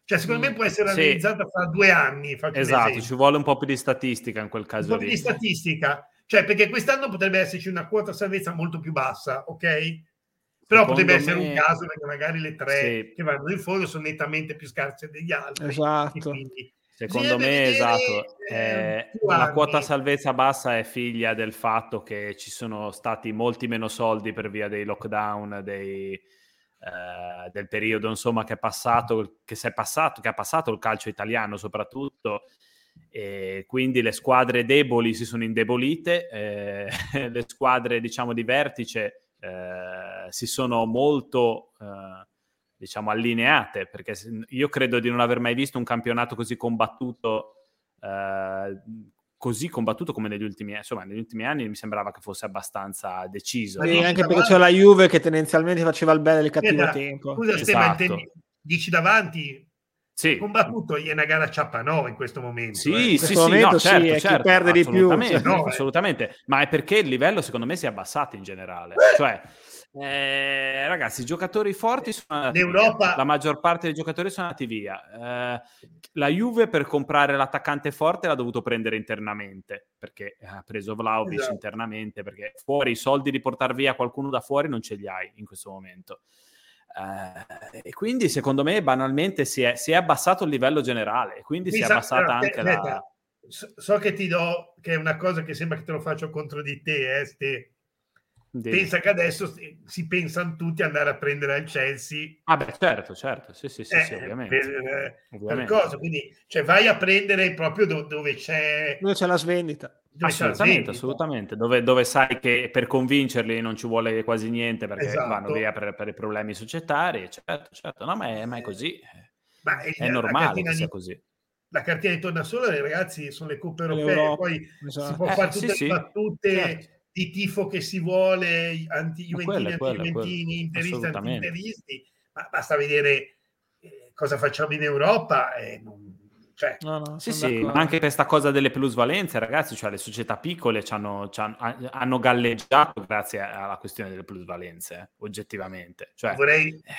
Cioè, secondo mm, me può essere sì. analizzata fra due anni. Esatto, ci vuole un po' più di statistica in quel caso. Un po' più di statistica. Cioè, perché quest'anno potrebbe esserci una quota salvezza molto più bassa, ok? Però Secondo potrebbe essere un caso perché magari le tre sì. che vanno in fondo sono nettamente più scarse degli altri. Esatto. Secondo me, esatto, eh, la quota salvezza bassa è figlia del fatto che ci sono stati molti meno soldi per via dei lockdown, dei, eh, del periodo insomma che è passato, che si è passato, che ha passato il calcio italiano soprattutto, e quindi le squadre deboli si sono indebolite, eh, le squadre diciamo di vertice eh, si sono molto eh, diciamo allineate perché io credo di non aver mai visto un campionato così combattuto eh, così combattuto come negli ultimi, insomma, negli ultimi anni mi sembrava che fosse abbastanza deciso. Sì, no? anche perché c'è la Juve che tendenzialmente faceva il bello e il cattivo Scusa, tempo. Scusa, esatto. Stefan, dici davanti sì. combattuto è una gara a Ciappanova in questo momento. Sì, eh. sì, sì, no, certo, certo, perde di più. No, assolutamente, ma è perché il livello secondo me si è abbassato in generale. Eh. Cioè, eh, ragazzi, i giocatori forti sono andati L'Europa... via. La maggior parte dei giocatori sono andati via. Eh, la Juve per comprare l'attaccante forte l'ha dovuto prendere internamente, perché ha preso Vlaovic esatto. internamente, perché fuori i soldi di portare via qualcuno da fuori non ce li hai in questo momento. Eh, e quindi secondo me banalmente si è, si è, abbassato il livello generale, quindi Mi si è abbassata però, anche te, la... So che ti do, che è una cosa che sembra che te lo faccio contro di te, eh, ste. Pensa che adesso si pensano tutti ad andare a prendere il Chelsea. Ah beh, certo, certo, sì, sì, sì, eh, sì ovviamente. Per, eh, ovviamente. Per cosa, quindi cioè, vai a prendere proprio do- dove c'è... Dove c'è la svendita. Assolutamente, assolutamente. Dove, dove, sai che per convincerli non ci vuole quasi niente perché esatto. vanno via per, per, i problemi societari. Certo, certo, no, ma è, ma è così. Ma è, è normale che sia così. La cartina di tornasole, ragazzi, sono le coppe europee, poi esatto. si può eh, fare tutte sì, le battute certo. di tifo che si vuole, anti-juventini, anti-juventini, interisti, anti-interisti, ma basta vedere eh, cosa facciamo in Europa e non cioè, no, no, sì, sì, ma anche questa cosa delle plusvalenze, ragazzi, cioè le società piccole hanno, hanno galleggiato grazie alla questione delle plusvalenze, eh, oggettivamente. Cioè, Vorrei, eh.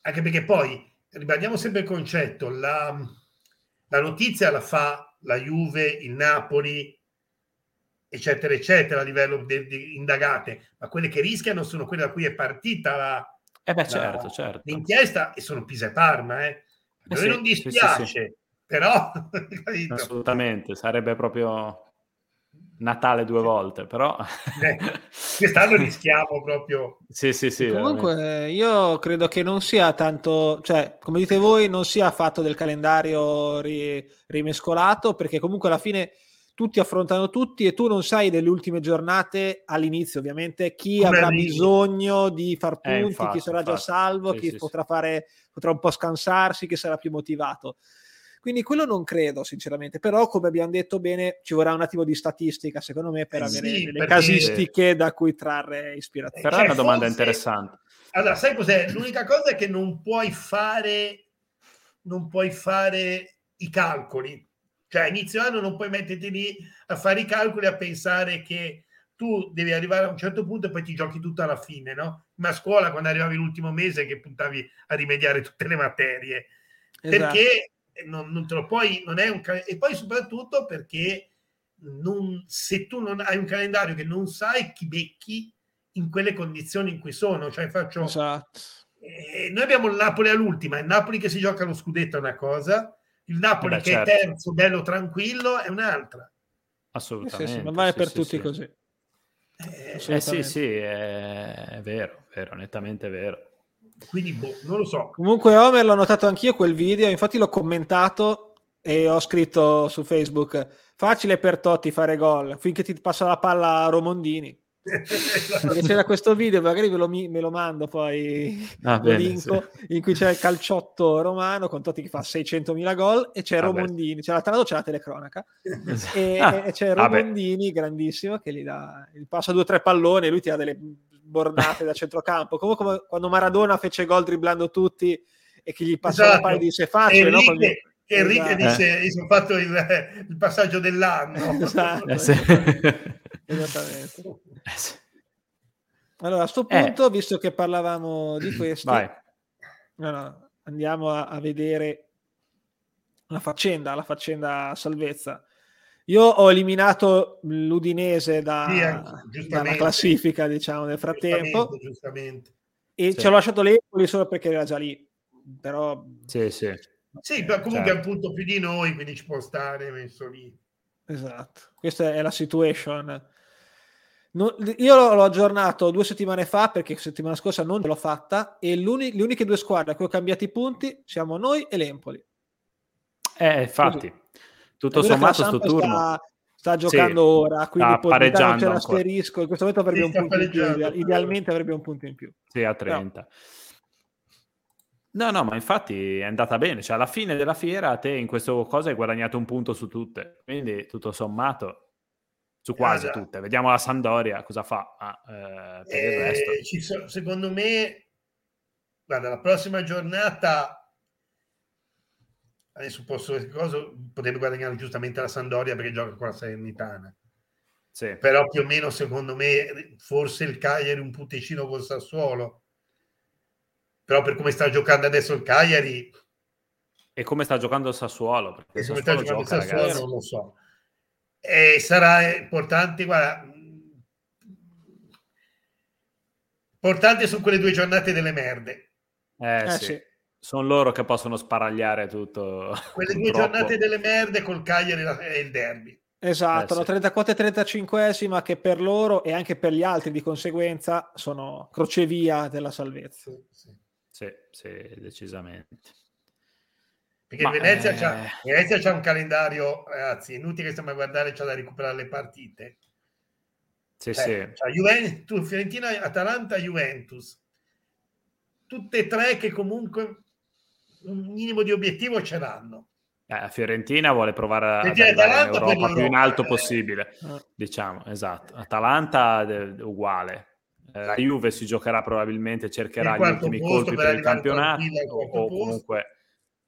anche perché poi, ribadiamo sempre il concetto, la, la notizia la fa la Juve, il Napoli, eccetera, eccetera, a livello di indagate, ma quelle che rischiano sono quelle da cui è partita la, eh beh, certo, la, certo. l'inchiesta e sono Pisa e Parma. Eh. A noi sì, non dispiace, sì, sì, però assolutamente sarebbe proprio Natale due volte, però eh, quest'anno rischiamo proprio. Sì, sì, sì. Comunque veramente. io credo che non sia tanto, cioè, come dite voi, non sia fatto del calendario ri, rimescolato, perché comunque alla fine tutti affrontano tutti e tu non sai delle ultime giornate all'inizio ovviamente chi Come avrà arrivi. bisogno di far eh, punti, eh, infatti, chi sarà infatti. già salvo, sì, chi sì, potrà fare potrà un po' scansarsi, chi sarà più motivato. Quindi quello non credo, sinceramente. Però, come abbiamo detto bene, ci vorrà un attimo di statistica, secondo me, per eh avere sì, delle casistiche da cui trarre ispirazione. Però è una domanda forse... interessante. Allora, sai cos'è? L'unica cosa è che non puoi fare, non puoi fare i calcoli. Cioè, a inizio anno non puoi metterti lì a fare i calcoli a pensare che tu devi arrivare a un certo punto e poi ti giochi tutto alla fine, no? Ma a scuola, quando arrivavi l'ultimo mese, che puntavi a rimediare tutte le materie. Esatto. Perché non, non, te lo puoi, non è un e poi soprattutto perché non, se tu non hai un calendario che non sai chi becchi in quelle condizioni in cui sono, cioè faccio esatto. eh, noi abbiamo il Napoli all'ultima, il Napoli che si gioca lo scudetto è una cosa, il Napoli Beh, che certo. è terzo, bello tranquillo, è un'altra. Assolutamente. Eh sì, sì, ma sì, per tutti così. Eh, eh sì, sì, è, è vero, vero, nettamente vero. Quindi boh, non lo so. Comunque Homer l'ho notato anch'io quel video, infatti l'ho commentato e ho scritto su Facebook facile per Totti fare gol finché ti passa la palla a Romondini. Perché c'era questo video, magari ve lo, me lo mando poi ah, lo bene, linko, sì. in cui c'è il calciotto romano con Totti che fa 600.000 gol e c'è ah, Romondini, c'è tra l'altro c'è la telecronaca e, ah, e c'è Romondini grandissimo che gli dà il passa due o tre palloni e lui ti ha delle sbordate da centrocampo, come, come quando Maradona fece gol dribblando tutti e che gli passò esatto. la palla e disse facile, no? Quando... Enrique esatto. dice eh. ho fatto il, il, passaggio dell'anno esatto. eh, sì. esattamente eh, sì. allora a questo punto visto che parlavamo di questo allora, andiamo a, a, vedere la faccenda la faccenda salvezza io ho eliminato l'Udinese da, sì, dalla classifica diciamo nel frattempo giustamente, giustamente. e sì. ci ho lasciato l'Empoli solo perché era già lì però sì sì sì, comunque certo. è un punto più di noi, quindi ci può stare messo lì. Esatto, questa è la situation. No, io l'ho aggiornato due settimane fa perché settimana scorsa non l'ho fatta e le uniche due squadre a cui ho cambiato i punti siamo noi e l'Empoli. Eh, infatti, Così. Tutto sommato sto turno. Sta, sta giocando sì, ora, quindi pareggiando c'è l'asterisco, in questo momento avrebbe un punto in più, idealmente avrebbe un punto in più. Sì, a 30. Però, No, no, ma infatti è andata bene. Cioè, alla fine della fiera, te in questo cosa hai guadagnato un punto su tutte. Quindi, tutto sommato, su quasi ah, tutte. Vediamo la Sandoria cosa fa. Ah, eh, per il resto. Eh, so, secondo me, guarda, la prossima giornata. Adesso posso cosa, potrebbe guadagnare giustamente la Sandoria perché gioca con la Salernitana. Sì. Però più o meno, secondo me, forse il Cagliari un punticino col Sassuolo però per come sta giocando adesso il Cagliari e come sta giocando il Sassuolo perché il Sassuolo, gioca, il Sassuolo ragazzi. non lo so e sarà importante guarda importante sono quelle due giornate delle merde eh, eh sì. sì. Sono loro che possono sparagliare tutto quelle due giornate delle merde col Cagliari e il derby Esatto, eh, la 34 e 35esima che per loro e anche per gli altri di conseguenza sono crocevia della salvezza. Sì, sì. Sì, sì, decisamente. Perché Ma, Venezia, eh... c'ha, Venezia c'ha un calendario, ragazzi, inutile che stiamo a guardare, c'è da recuperare le partite. Sì, eh, sì. Juventus, Fiorentina, Atalanta, Juventus. Tutte e tre che comunque un minimo di obiettivo ce l'hanno. Eh, Fiorentina vuole provare a andare in Europa più in alto eh. possibile, eh. diciamo, esatto. Atalanta uguale. Eh, la Juve si giocherà probabilmente, cercherà gli ultimi colpi per, per il campionato o, comunque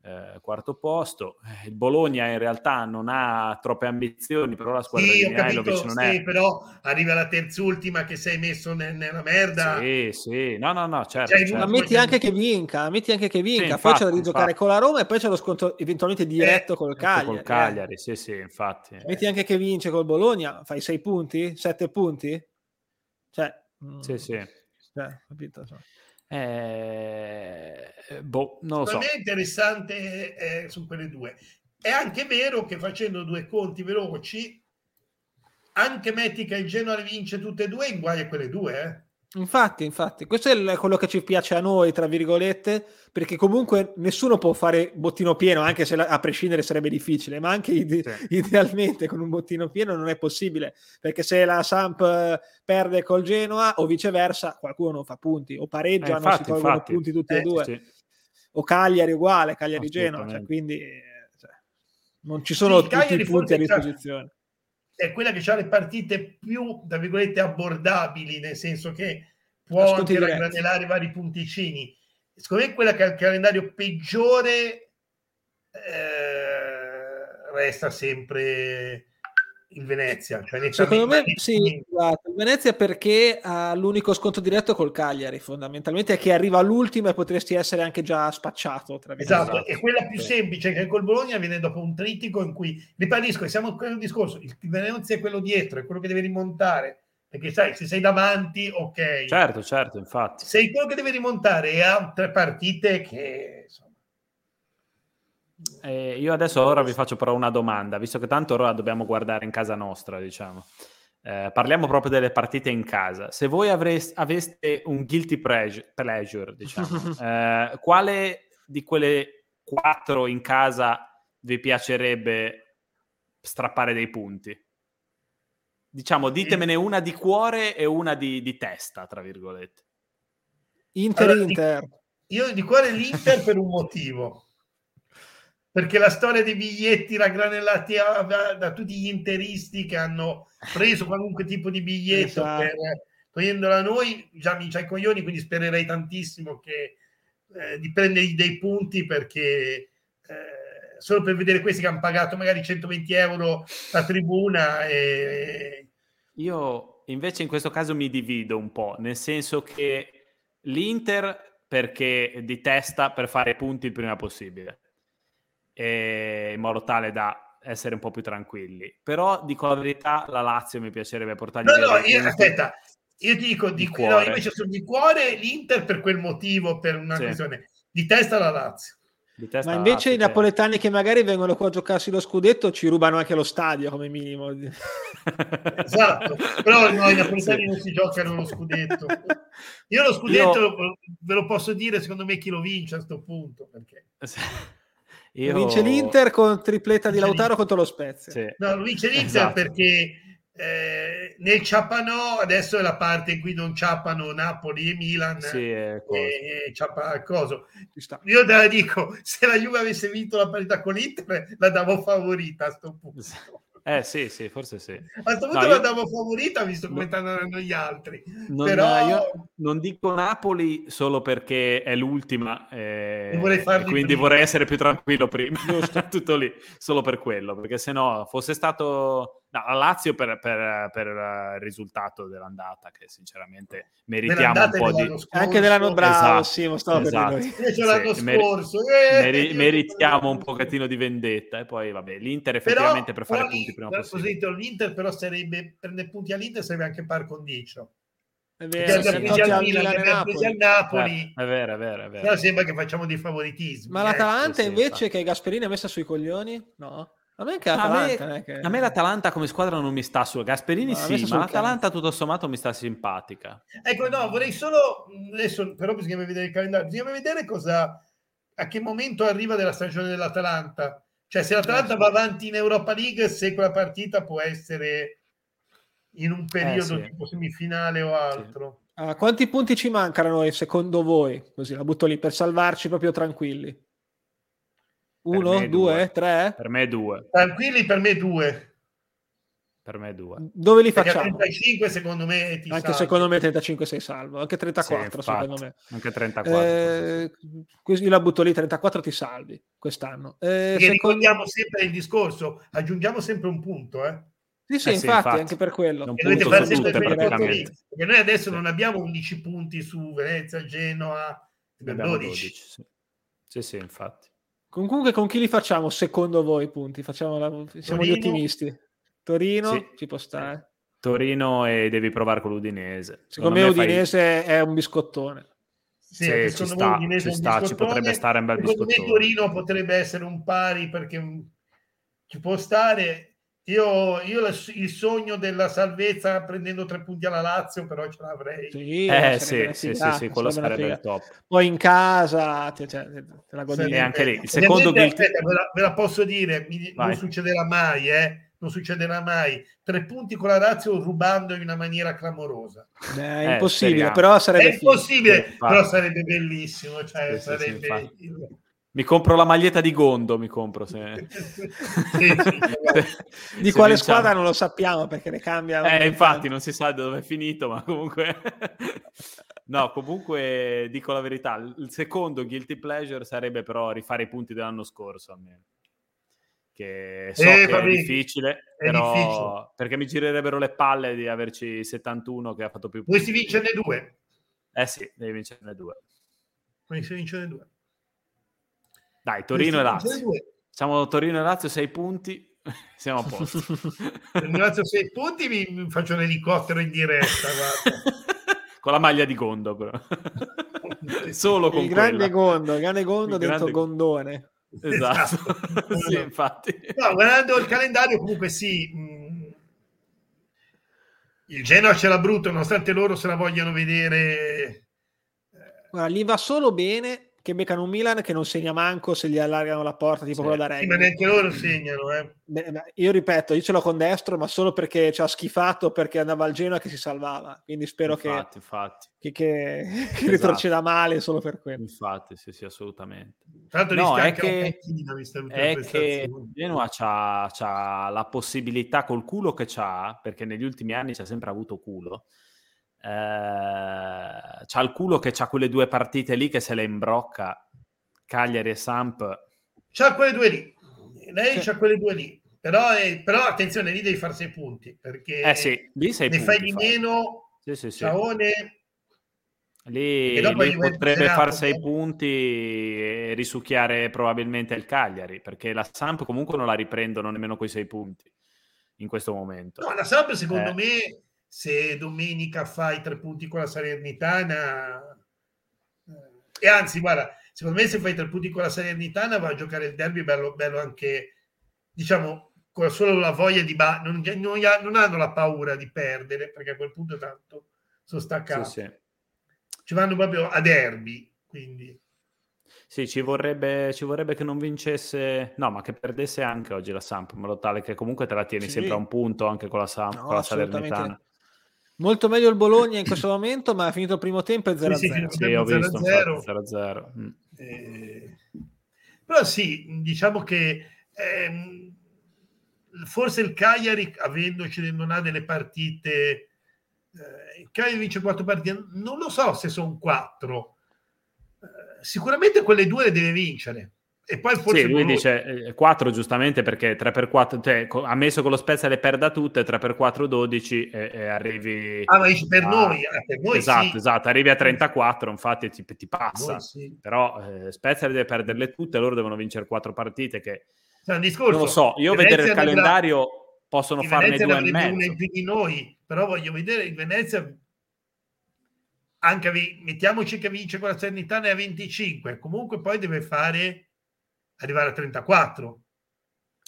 eh, quarto posto. Eh, il Bologna in realtà non ha troppe ambizioni, però la squadra sì, di Mihailovic non sì, è... però arriva la terzultima che sei messo ne- nella merda. Sì, sì, no, no, no, certo. Cioè, certo. Metti anche che vinca, metti anche che vinca, sì, infatti, poi c'è da rigiocare infatti. con la Roma e poi c'è lo scontro eventualmente diretto eh, col Cagliari. Col Cagliari, eh. sì, sì, infatti. Metti anche che vince col Bologna, fai sei punti, sette punti? Cioè, sì, sì. Eh, capito? Cioè. Eh, boh, non lo so. è interessante eh, su quelle due. È anche vero che facendo due conti veloci, anche metti che il Genoa vince tutte e due, in a quelle due, eh? Infatti, infatti, questo è quello che ci piace a noi, tra virgolette, perché comunque nessuno può fare bottino pieno, anche se a prescindere sarebbe difficile, ma anche ide- sì. idealmente con un bottino pieno non è possibile, perché se la Samp eh, perde col Genoa o viceversa, qualcuno non fa punti, o pareggiano, eh, infatti, si tolgono infatti. punti tutti e eh, due, sì. o Cagliari uguale, Cagliari-Genoa, cioè, quindi cioè, non ci sono sì, tutti i punti a disposizione è quella che ha le partite più, tra virgolette, abbordabili, nel senso che può anche raggranellare vari punticini. Secondo me quella che ha il calendario peggiore eh, resta sempre il Venezia. Cioè Secondo me sì, esatto. il Venezia perché ha l'unico sconto diretto col Cagliari, fondamentalmente è che arriva all'ultimo e potresti essere anche già spacciato. esatto, e quella più semplice che col Bologna viene dopo un tritico in cui, ribadisco, siamo in quel discorso, il Venezia è quello dietro, è quello che deve rimontare. Perché sai, se sei davanti, ok. Certo, certo, infatti. Sei quello che deve rimontare e ha tre partite che insomma, eh, io adesso ora vi faccio però una domanda, visto che tanto ora dobbiamo guardare in casa nostra, diciamo. Eh, parliamo proprio delle partite in casa. Se voi avreste, aveste un guilty pleasure, diciamo, eh, quale di quelle quattro in casa vi piacerebbe strappare dei punti? Diciamo, ditemene una di cuore e una di, di testa, tra virgolette. Inter, allora, Inter. Io di cuore l'Inter per un motivo perché la storia dei biglietti raggranellati da, tutti gli interisti che hanno preso qualunque tipo di biglietto esatto. per, togliendola a noi già mi c'ha i coglioni, quindi spererei tantissimo che eh, di prendergli dei punti perché eh, solo per vedere questi che hanno pagato magari 120 euro la tribuna e... io invece in questo caso mi divido un po', nel senso che l'Inter perché di testa per fare punti il prima possibile, e in modo tale da essere un po' più tranquilli. Però dico la verità, la Lazio mi piacerebbe portargli No, no, io, aspetta, io ti dico di, di cuore. No, invece sono di cuore l'Inter per quel motivo, per una sì. questione di testa la Lazio. Ma invece i napoletani che magari vengono qua a giocarsi lo scudetto ci rubano anche lo stadio come minimo. esatto, però no, i napoletani sì. non si giocano lo scudetto. Io lo scudetto Io... ve lo posso dire, secondo me chi lo vince a questo punto. Perché... Io... Vince l'Inter con tripletta di Lautaro contro lo Spezia. Sì. No, vince l'Inter esatto. perché eh, nel Ciapanò adesso è la parte in cui non ciappano Napoli e Milan sì, e, e ciappa coso. io te la dico se la Juve avesse vinto la parità con l'Inter la davo favorita a sto punto eh sì, sì, forse sì. A questo punto no, la davo favorita visto come stanno andando gli altri. Non, Però... io non dico Napoli solo perché è l'ultima eh, vorrei quindi prima. vorrei essere più tranquillo prima. Tutto lì, solo per quello, perché se no fosse stato No, la Lazio per, per, per, il risultato dell'andata, che sinceramente meritiamo un po' di... Scorso. Anche dell'anno bravo, esatto, sì, esatto. l'anno sì, scorso. Eh, meri- meritiamo un pochettino di vendetta e poi vabbè, l'Inter effettivamente però, per fare punti prima possibile. Così, l'Inter però sarebbe, prendere punti all'Inter sarebbe anche par condicio. È vero, sì, sì, al Milan, Napoli. Al Napoli. Eh, è vero, è vero, è vero. Però sembra che facciamo dei favoritismi. Ma l'Atalanta eh. invece che Gasperini ha messa sui coglioni? No. A me, a, me, che... a me, l'Atalanta come squadra non mi sta su. Gasperini no, sì, ma l'Atalanta tutto sommato mi sta simpatica. Ecco, no, vorrei solo adesso, però bisogna vedere il calendario, bisogna vedere cosa a che momento arriva della stagione dell'Atalanta. Cioè, se l'Atalanta eh, va avanti in Europa League, se quella partita può essere in un periodo eh, sì. tipo semifinale o altro. Sì. Ah, quanti punti ci mancano noi, secondo voi? Così la butto lì per salvarci proprio tranquilli. Uno, due, due, tre? Per me due. Tranquilli, per me due. Per me due. Dove li Perché facciamo? 35 secondo me ti Anche salvo. secondo me 35 sei salvo, anche 34 sì, secondo me. Anche 34. Eh, io la butto lì, 34 ti salvi quest'anno. Eh, secondo... ricordiamo sempre il discorso, aggiungiamo sempre un punto, eh. Sì, sì, eh sì infatti, infatti, anche per quello. dovete fare sempre. Perché noi adesso sì. non abbiamo 11 punti su Venezia, Genoa, 12. 12 sì. sì, sì, infatti. Comunque, con chi li facciamo secondo voi? Punti, facciamo la... siamo Torino. gli ottimisti. Torino sì. ci può stare. Torino e devi provare con l'Udinese. Secondo, secondo me, Udinese fai... è un biscottone. Sì, sì ci sta, ci, sta ci potrebbe stare un bel secondo biscottone. Secondo me Torino potrebbe essere un pari perché ci può stare io, io, il sogno della salvezza prendendo tre punti alla Lazio, però ce l'avrei. Sì, eh, sì, sì, sì, sì, quello sarebbe il top. Poi in casa te, te, te la godi. E anche lì, il secondo guilty... aspetta, ve, la, ve, la, posso dire, mi, non succederà mai, eh? Non succederà mai. Tre punti con la Lazio rubando in una maniera clamorosa. Beh, è eh, impossibile, però sarebbe... È impossibile, però sarebbe bellissimo. Cioè, sì, sarebbe... Mi compro la maglietta di Gondo, mi compro. Se... di se quale squadra non lo sappiamo perché ne cambia. Eh, infatti non si sa dove è finito, ma comunque... no, comunque dico la verità, il secondo guilty pleasure sarebbe però rifare i punti dell'anno scorso almeno. Che so eh, che è difficile, è però... difficile, perché mi girerebbero le palle di averci 71 che ha fatto più punti. Vuoi si vincerne due? Eh sì, devi vincerne due. Vuoi si vincerne due? Dai, Torino e Lazio. Siamo Torino e Lazio, 6 punti. Siamo a posto. Lazio 6 punti, mi faccio un elicottero in diretta. con la maglia di Gondo, però. Solo con il grande quella. Gondo, grande Gondo il grande... Gondone. Esatto, esatto. sì, infatti. No, guardando il calendario, comunque sì. Mm, il Genoa ce l'ha brutto, nonostante loro se la vogliano vedere. Guarda, gli va solo bene che beccano un Milan che non segna manco se gli allargano la porta, tipo sì. quello da Regni. Sì, ma neanche loro segnano, eh. Io ripeto, io ce l'ho con destro, ma solo perché ci ha schifato perché andava al Genoa che si salvava. Quindi spero infatti, che, infatti. che, che, esatto. retroceda male solo per quello. Infatti, sì, sì, assolutamente. Tanto no, è che, è che Genoa c'ha, c'ha la possibilità col culo che c'ha, perché negli ultimi anni c'ha sempre avuto culo c'ha il culo che c'ha quelle due partite lì che se le imbrocca, Cagliari e Samp. C'ha quelle due lì, lei c'ha quelle due lì. Però, è, però, attenzione, lì devi fare sei punti perché eh sì, lì sei ne punti, fai di fai. meno. Sì, sì, sì. Ciaone Lì, lì potrebbe fare sei punti e risucchiare probabilmente il Cagliari, perché la Samp comunque non la riprendono nemmeno quei sei punti in questo momento. No, la Samp secondo eh. me se domenica fai tre punti con la Salernitana eh, e anzi guarda, secondo me se fai tre punti con la Salernitana va a giocare il derby bello, bello anche diciamo con solo la voglia di ba- non, non, non, hanno la paura di perdere perché a quel punto tanto sono staccati. Sì, sì ci vanno proprio a derby, quindi... Sì, ci vorrebbe, ci vorrebbe, che non vincesse, no, ma che perdesse anche oggi la Samp, in modo tale che comunque te la tieni sì. sempre a un punto anche con la Samp, no, con la Salernitana. Molto meglio il Bologna in questo momento, ma ha finito il primo tempo e 0-0. Sì, sì, sì ho visto, 0-0. Mm. Eh, però sì, diciamo che ehm, forse il Cagliari, avendoci non ha delle partite eh, il Cagliari vince quattro partite, non lo so se sono quattro. Eh, sicuramente quelle due le deve vincere. E poi forse sì, lui dice 4 eh, giustamente perché 3x4, cioè, ammesso con lo Spezia le perda tutte, 3x4 12 e, e arrivi... Ah, ma dici per, a... noi, eh, per noi Esatto, sì. esatto, arrivi a 34, infatti ti, ti passa. Sì. Però eh, Spezia deve perderle tutte, loro devono vincere 4 partite che... Un discorso. Non lo so, io Venezia vedere il calendario possono il farne Venezia due e mezzo. una in più di noi, però voglio vedere il Venezia anche mettiamoci che vince con la Salernitana a 25, comunque poi deve fare arrivare a 34.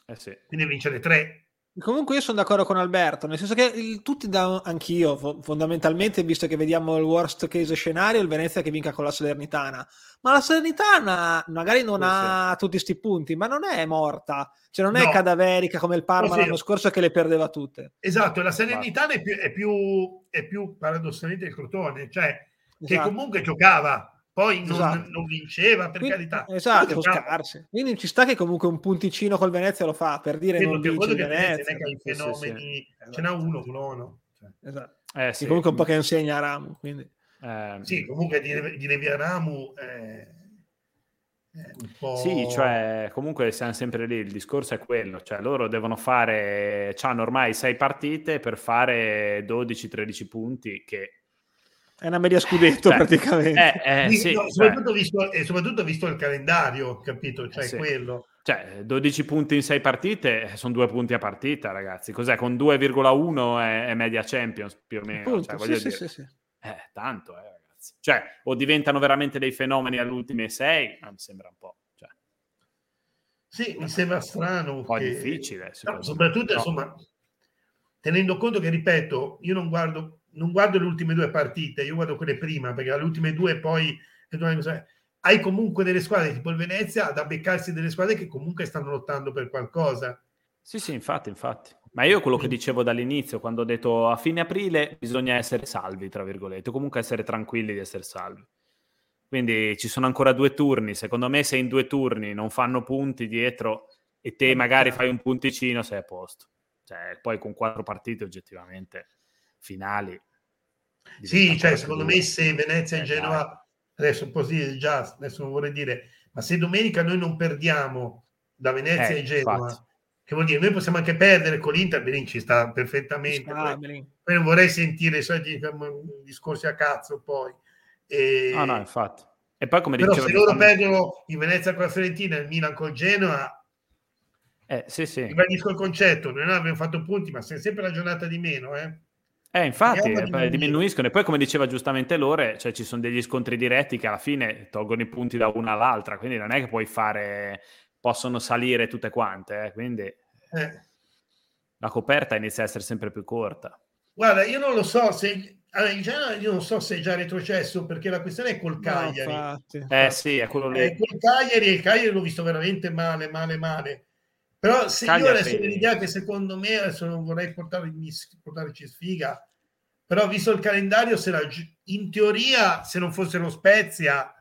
Eh sì. Quindi vincere 3. Comunque io sono d'accordo con Alberto, nel senso che il, tutti da, anch'io fondamentalmente, visto che vediamo il worst case scenario, il Venezia che vinca con la Salernitana, ma la Salernitana magari non sì, ha tutti questi punti, ma non è morta, cioè non no. è cadaverica come il Parma sì. l'anno scorso che le perdeva tutte. Esatto, la Salernitana è più, è più, è più paradossalmente il Crotone, cioè esatto. che comunque giocava, poi non, esatto. non vinceva per Quindi, carità. Esatto, scarse. Quindi ci sta che comunque un punticino col Venezia lo fa per dire sì, non vince il Venezia. Che i fenomeni, sì, sì, ce n'è uno, uno. Cioè. Esatto. Eh, sì. comunque un po' che insegna a Ramu. Quindi. Eh, sì, comunque dire, dire via Ramu è, un po'... Sì, cioè comunque siamo sempre lì, il discorso è quello, cioè loro devono fare, hanno ormai sei partite per fare 12-13 punti che è una media scudetto cioè, praticamente. Eh, eh, sì, no, soprattutto, cioè. visto, e soprattutto visto il calendario, capito? Cioè, sì. quello. Cioè, 12 punti in 6 partite eh, sono 2 punti a partita, ragazzi. Cos'è? Con 2,1 è, è media Champions più o meno. Appunto, cioè, voglio sì, dire. Sì, eh, tanto, eh, ragazzi. Cioè, o diventano veramente dei fenomeni alle ultime 6, ma mi sembra un po'. Cioè. Sì, mi sembra strano. Un po' che... difficile. No, soprattutto, no. insomma, tenendo conto che, ripeto, io non guardo non guardo le ultime due partite, io guardo quelle prima, perché le ultime due poi hai comunque delle squadre tipo il Venezia da beccarsi delle squadre che comunque stanno lottando per qualcosa. Sì, sì, infatti, infatti. Ma io quello che dicevo dall'inizio, quando ho detto a fine aprile bisogna essere salvi, tra virgolette, o comunque essere tranquilli di essere salvi. Quindi ci sono ancora due turni. Secondo me, se in due turni non fanno punti dietro e te magari fai un punticino, sei a posto. Cioè, poi con quattro partite oggettivamente finali. Sì, cioè secondo me se Venezia e Genova, adesso un po' sì, già, adesso non vorrei dire, ma se domenica noi non perdiamo da Venezia eh, e Genova, infatti. che vuol dire noi possiamo anche perdere con l'Inter, Belin ci sta perfettamente. Poi, poi, non vorrei sentire i soliti discorsi a cazzo poi. E... Ah, no, infatti. E poi come Però se loro perdono in Venezia con la Fiorentina e il Milan con Genoa, eh, sì, sì. ribadisco il concetto, noi non abbiamo fatto punti, ma sei sempre la giornata di meno, eh? Eh, infatti, eh, diminuiscono. E poi, come diceva giustamente Lore, cioè, ci sono degli scontri diretti che alla fine tolgono i punti da una all'altra, quindi non è che puoi fare, possono salire tutte quante, eh, quindi eh. la coperta inizia a essere sempre più corta. Guarda, io non lo so se allora, in generale io non so se è già retrocesso perché la questione è col Cagliari. No, eh sì, è quello lì. È col Cagliari e il Cagliari l'ho visto veramente male, male, male. Però se Cagliari io adesso l'idea che secondo me, adesso non vorrei portare, portarci sfiga, però visto il calendario, se la, in teoria, se non fosse lo Spezia,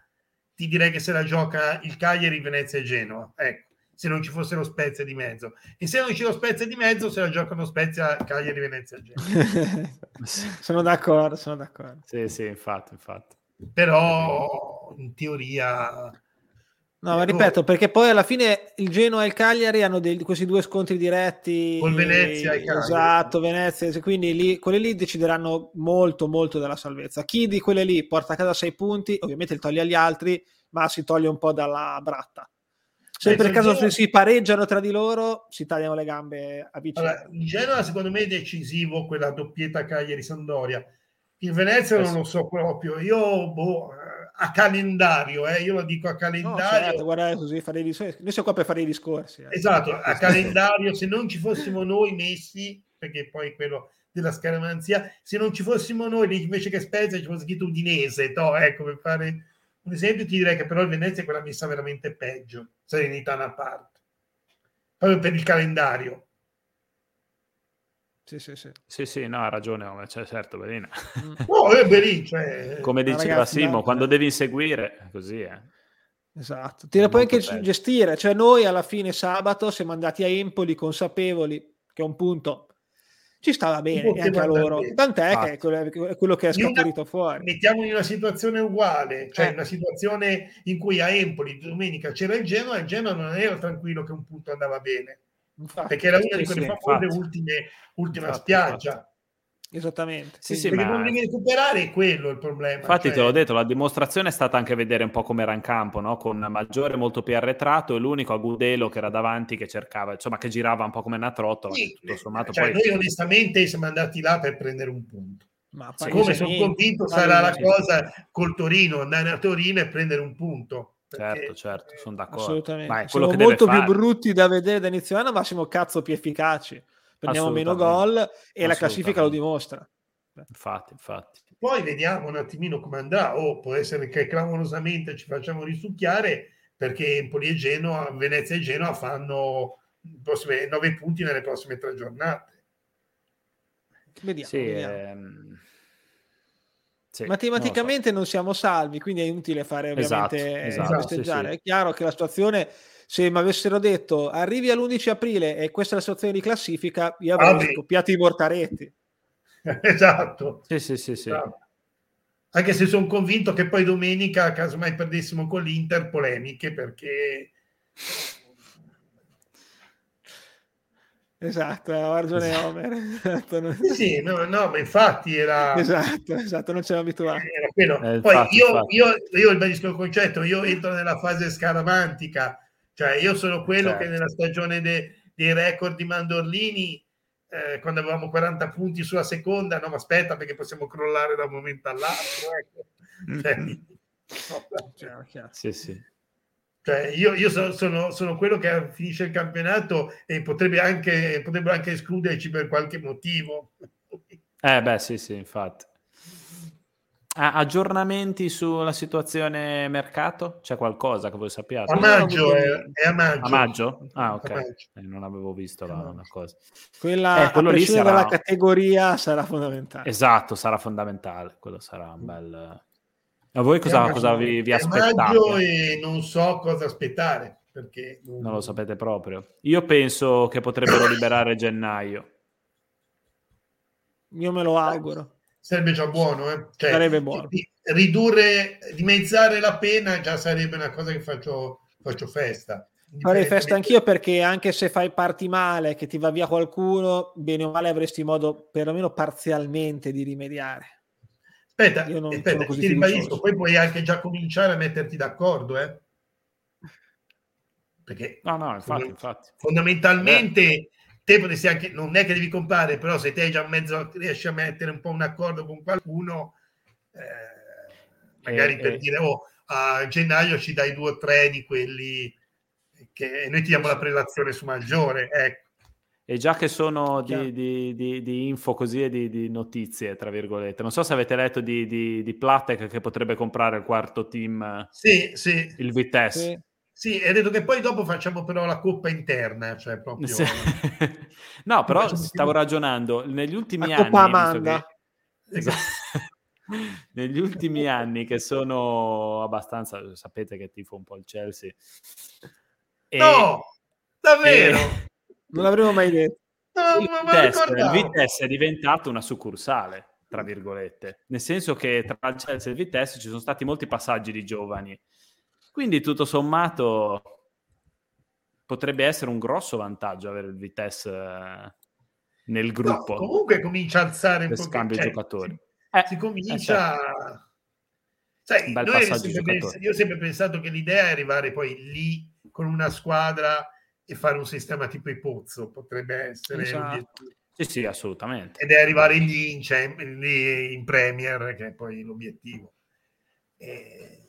ti direi che se la gioca il Cagliari, Venezia e Genoa. Ecco. se non ci fosse lo Spezia di mezzo. E se non ci lo Spezia di mezzo, se la giocano Spezia, Cagliari, Venezia. sono d'accordo, sono d'accordo. Sì, sì, infatti, infatti. Però in teoria No, ma ripeto, perché poi alla fine il Genoa e il Cagliari hanno dei, questi due scontri diretti. Con Venezia e Cagliari. Esatto, Venezia, quindi lì, quelli lì decideranno molto, molto della salvezza. Chi di quelle lì porta a casa sei punti, ovviamente li toglie agli altri, ma si toglie un po' dalla bratta. Se per caso Genoa... si pareggiano tra di loro, si tagliano le gambe a vicenda. Allora, il Genoa secondo me è decisivo quella doppietta Cagliari-Sandoria. Il Venezia eh, non lo so proprio. Io, boh a calendario, eh? io lo dico a calendario. No, certo, guarda così, fare i discorsi. Noi siamo qua per fare i discorsi. Eh. Esatto, a calendario, se non ci fossimo noi messi, perché poi quello della scaramanzia, se non ci fossimo noi invece che Spezia ci fosse scritto Udinese, no? ecco, per fare un esempio ti direi che però il Venezia è quella messa veramente peggio, serenità una parte, proprio per il calendario. Sì, sì, sì. Sì, sì, no, ha ragione, cioè, certo, Berina. Mm. No, è Berina, cioè... Come diceva ragazzi, Simo, quando devi inseguire, così è. Esatto, ti la puoi anche bello. gestire, cioè noi alla fine sabato siamo andati a Empoli consapevoli che a un punto ci stava bene e anche a loro, bene. tant'è ah. che è quello, è quello, che è scaturito una, fuori. Mettiamo in una situazione uguale, cioè eh. una situazione in cui a Empoli domenica c'era il Genoa e il Genoa non era tranquillo che un punto andava bene Infatti, perché era una di quelle famose ultime, ultima infatti, spiaggia. Infatti. Esattamente. Sì, sì, perché ma... non devi recuperare è quello il problema. Infatti, cioè... te l'ho detto, la dimostrazione è stata anche vedere un po' come era in campo, no? con Maggiore molto più arretrato e l'unico Agudelo che era davanti che cercava, insomma, che girava un po' come una trottola. Sì, tutto sommato, cioè, poi... Noi onestamente siamo andati là per prendere un punto. Ma Siccome sono convinto sarà la cosa col Torino, andare a Torino e prendere un punto. Certo, certo, sono d'accordo. Assolutamente. Vai, siamo molto più brutti da vedere da inizio anno, ma siamo cazzo più efficaci. Prendiamo meno gol e la classifica lo dimostra. Infatti, infatti. Poi vediamo un attimino come andrà. O oh, può essere che clamorosamente ci facciamo risucchiare perché Empoli e Genoa, Venezia e Genoa fanno prossime, 9 punti nelle prossime tre giornate. Vediamo. Sì, vediamo. Ehm sì, Matematicamente non, so. non, siamo salvi, quindi è inutile fare ovviamente esatto, esatto, festeggiare. Sì, sì. È chiaro che la situazione, se mi avessero detto arrivi all'11 aprile e questa è la situazione di classifica, io avrei scoppiato i mortaretti. esatto. Sì, sì, sì, sì. Esatto. Anche se sono convinto che poi domenica, casomai perdessimo con l'Inter, polemiche perché Esatto, ha ragione esatto. Homer. Esatto. Sì, sì no, no, ma infatti era... Esatto, esatto, non c'era abituato. Eh, Poi infatti, io, infatti. io, io ribadisco il concetto, io entro nella fase scaramantica, cioè io sono quello certo. che nella stagione de, dei record di Mandorlini, eh, quando avevamo 40 punti sulla seconda, no ma aspetta perché possiamo crollare da un momento all'altro. Ecco. Cioè, no, chiaro. Sì, sì. Cioè, io, io sono, sono, sono, quello che finisce il campionato e potrebbe anche, potrebbero anche escluderci per qualche motivo. Eh beh, sì, sì, infatti. Ah, aggiornamenti sulla situazione mercato? C'è qualcosa che voi sappiate? A maggio, è, è a maggio. A maggio? Ah, ok. Eh, non avevo visto la, una cosa. Quella, eh, quello lì sarà... dalla categoria sarà fondamentale. Esatto, sarà fondamentale. Quello sarà un bel a voi cosa, cosa vi, vi aspettate? E non so cosa aspettare. Perché non... non lo sapete proprio. Io penso che potrebbero liberare gennaio. Io me lo auguro. Sarebbe già buono, eh? cioè, sarebbe buono. Ridurre, dimezzare la pena già sarebbe una cosa che faccio, faccio festa. Farei festa anch'io perché anche se fai parti male, che ti va via qualcuno, bene o male avresti modo perlomeno parzialmente di rimediare. Aspetta, Io non aspetta ti ribadisco, poi puoi anche già cominciare a metterti d'accordo, eh? Perché no, no, infatti, infatti. fondamentalmente eh. te potresti anche, non è che devi comprare, però se te già in mezzo riesci a mettere un po' un accordo con qualcuno, eh, magari eh, per eh. dire, oh, a gennaio ci dai due o tre di quelli che noi ti diamo la prelazione su maggiore, ecco. E già che sono di, di, di, di info così e di, notizie, tra virgolette, non so se avete letto di, di, Platek che potrebbe comprare il quarto team, sì, sì. il Vitesse. Sì. Sì, e detto che poi dopo facciamo però la coppa interna, cioè proprio... Sì. no, però stavo ragionando, negli ultimi la anni... Coppa Amanda. Che... Esatto. negli ultimi anni che sono abbastanza... Sapete che tifo un po' il Chelsea. E... No! Davvero? E... Non l'avremmo mai detto. No, il, Vitesse, il Vitesse è diventato una succursale, tra virgolette, nel senso che tra il Chelsea e il Vitesse ci sono stati molti passaggi di giovani. Quindi tutto sommato potrebbe essere un grosso vantaggio avere il Vitesse eh, nel gruppo. No, comunque comincia a alzare un po' scambio cioè, giocatori. Si, eh, si comincia... Eh, Sai, pens- io ho sempre pensato che l'idea è arrivare poi lì con una squadra e fare un sistema tipo i Pozzo, potrebbe essere esatto. Sì, sì, assolutamente. Ed è arrivare lì in, lì in Premier, che è poi l'obiettivo. E...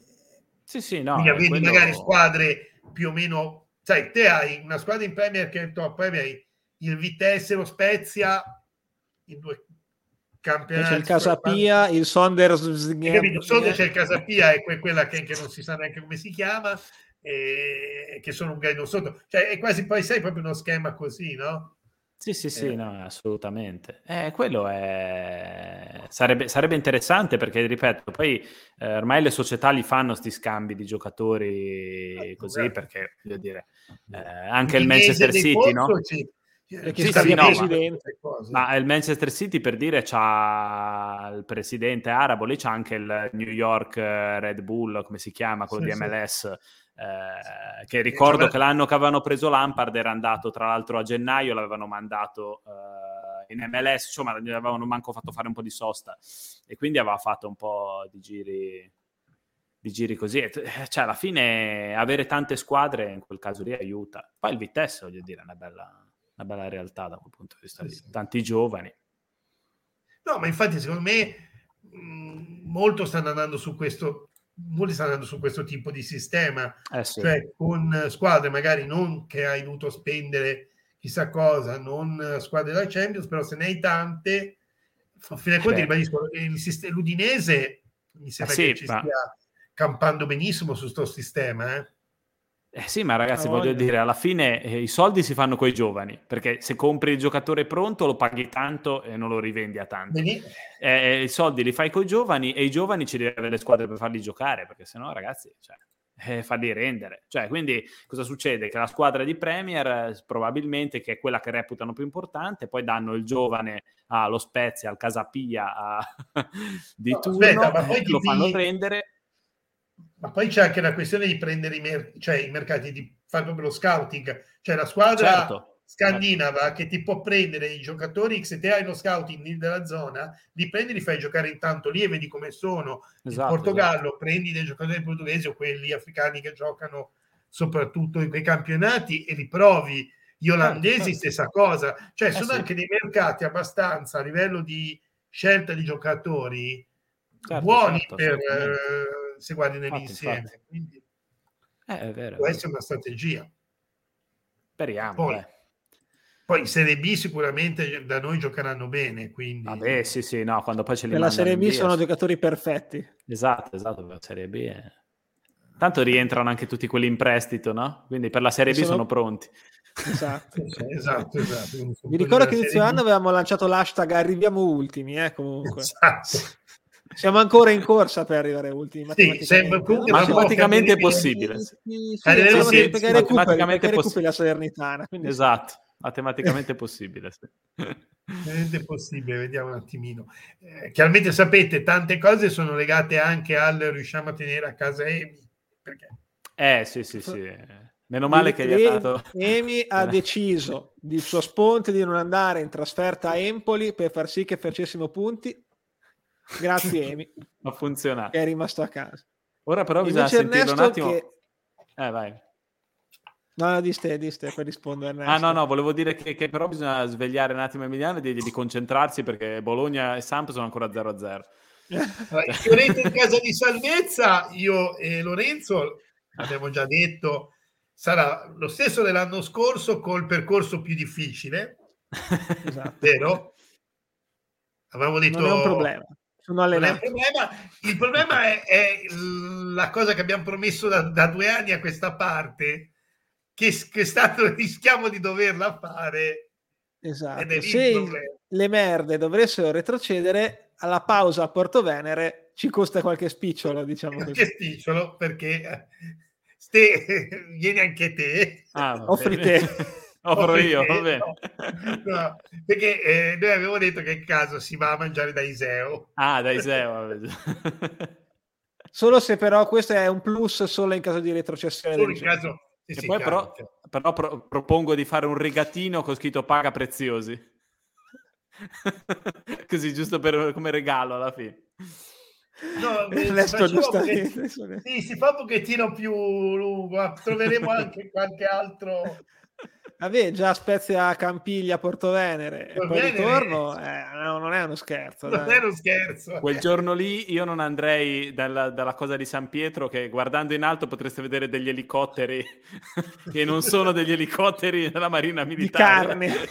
Sì, sì, no. Quindi quello... magari squadre più o meno... Sai, te hai una squadra in Premier che è top, poi hai il Vitesse, lo Spezia, in due campionati. C'è il Casapia, il Sonders. Sotto c'è il Casapia, è quella che, che, non si sa neanche come si chiama, e, che sono un gaino sotto. Cioè, è quasi poi sai proprio uno schema così, no? Sì, sì, sì, eh. no, assolutamente. Eh, quello è... sarebbe, sarebbe, interessante perché, ripeto, poi eh, ormai le società li fanno questi scambi di giocatori ah, così certo. perché, voglio dire, eh, anche il Manchester City, no? Sì. Sì, sì, no, ma, ma, il Manchester City per dire c'ha il presidente arabo, lì c'è anche il New York eh, Red Bull, come si chiama, quello sì, di MLS, eh, che ricordo che l'anno che avevano preso Lampard era andato tra l'altro a gennaio, l'avevano mandato eh, in MLS, insomma gli avevano manco fatto fare un po' di sosta e quindi aveva fatto un po' di giri, di giri così. Cioè alla fine avere tante squadre in quel caso lì aiuta. Poi il Vitesse, voglio dire, è una bella una bella realtà da quel punto di vista sì, Tanti giovani. No, ma infatti secondo me mh, molto stanno andando su questo molti stanno andando su questo tipo di sistema, eh sì. cioè con squadre magari non che hai dovuto spendere chissà cosa, non squadre da Champions, però se ne hai tante, fino a conti ribadisco, il sistema, l'Udinese mi sembra eh sì, che ci ma... stia campando benissimo su questo sistema, eh? Eh sì, ma ragazzi, voglio dire, alla fine eh, i soldi si fanno con i giovani, perché se compri il giocatore pronto lo paghi tanto e non lo rivendi a tanto. Eh, eh, I soldi li fai con i giovani e i giovani ci devi avere le squadre per farli giocare, perché sennò, ragazzi, cioè, eh, farli rendere. Cioè, quindi cosa succede? Che la squadra di Premier, eh, probabilmente, che è quella che reputano più importante, poi danno il giovane allo Spezia, al Casapia a... di no, turno, aspetta, lo fanno rendere ma poi c'è anche la questione di prendere i, mer- cioè, i mercati, di fare proprio lo scouting, cioè la squadra certo. scandinava che ti può prendere i giocatori, se te hai lo scouting della zona, li prendi, li fai giocare intanto lì e vedi come sono. Esatto, in Portogallo esatto. prendi dei giocatori portoghesi o quelli africani che giocano soprattutto in quei campionati e li provi. Gli olandesi certo, stessa cosa, cioè eh sono sì. anche dei mercati abbastanza a livello di scelta di giocatori certo, buoni certo, per se guardi nell'insieme. Quindi eh, è vero, può essere una strategia. Speriamo. Poi, poi in Serie B sicuramente da noi giocheranno bene. Quindi... Vabbè, sì, sì, no, quando poi ce li la Serie B sono giocatori perfetti. Esatto, esatto, la Serie B è... Tanto rientrano anche tutti quelli in prestito, no? Quindi per la Serie B sono, sono pronti. Esatto, esatto, esatto. Mi ricordo che inizio anno avevamo lanciato l'hashtag arriviamo ultimi, eh, comunque. Esatto. Siamo ancora in corsa per arrivare ultimi. Matematicamente, sì, matematicamente è possibile. Sì, sì, sì, sì, perché matematicamente recuperi la Salernitana. Quindi... Esatto, matematicamente è possibile. È possibile, vediamo un attimino. Eh, chiaramente sapete, tante cose sono legate anche al riusciamo a tenere a casa Emi. Perché? Eh sì, sì, sì. Meno male che gli ha dato... Emi ha deciso di suo sponte di non andare in trasferta a Empoli per far sì che facessimo punti Grazie Emi. Ha funzionato. Che è rimasto a casa. Ora però bisogna Invece sentirlo un attimo. Che... Eh, vai. No, no, di ste, di ste, per rispondere. Ah, no, no, volevo dire che, che, però bisogna svegliare un attimo Emiliano e dirgli di concentrarsi perché Bologna e Samp sono ancora 0-0. Fiorenzo in casa di salvezza, io e Lorenzo abbiamo già detto, sarà lo stesso dell'anno scorso col percorso più difficile, esatto. vero? Avevamo detto... Non è un problema sono allenato. Il problema, il problema è, è, la cosa che abbiamo promesso da, da, due anni a questa parte, che, che stato, rischiamo di doverla fare. Esatto. Se le merde dovessero retrocedere, alla pausa a Porto Venere ci costa qualche spicciolo, diciamo qualche spicciolo, perché Ste, vieni anche te. Ah, offri te. Offro io, va bene. No, perché eh, noi avevamo detto che in caso si va a mangiare da Iseo. Ah, da Iseo. solo se però questo è un plus solo in caso di retrocessione. Solo in caso... Sì, sì, poi però, però pro- propongo di fare un rigatino con scritto paga preziosi. Così, giusto per, come regalo alla fine. No, sì, si fa un pochettino più lungo, troveremo anche qualche altro Vabbè, già Spezia Campiglia Porto Venere e poi ritorno eh, no, non è uno scherzo. Non dai. è uno scherzo. Quel giorno lì io non andrei dalla, dalla, cosa di San Pietro che guardando in alto potreste vedere degli elicotteri che non sono degli elicotteri della Marina Militare. Di carne.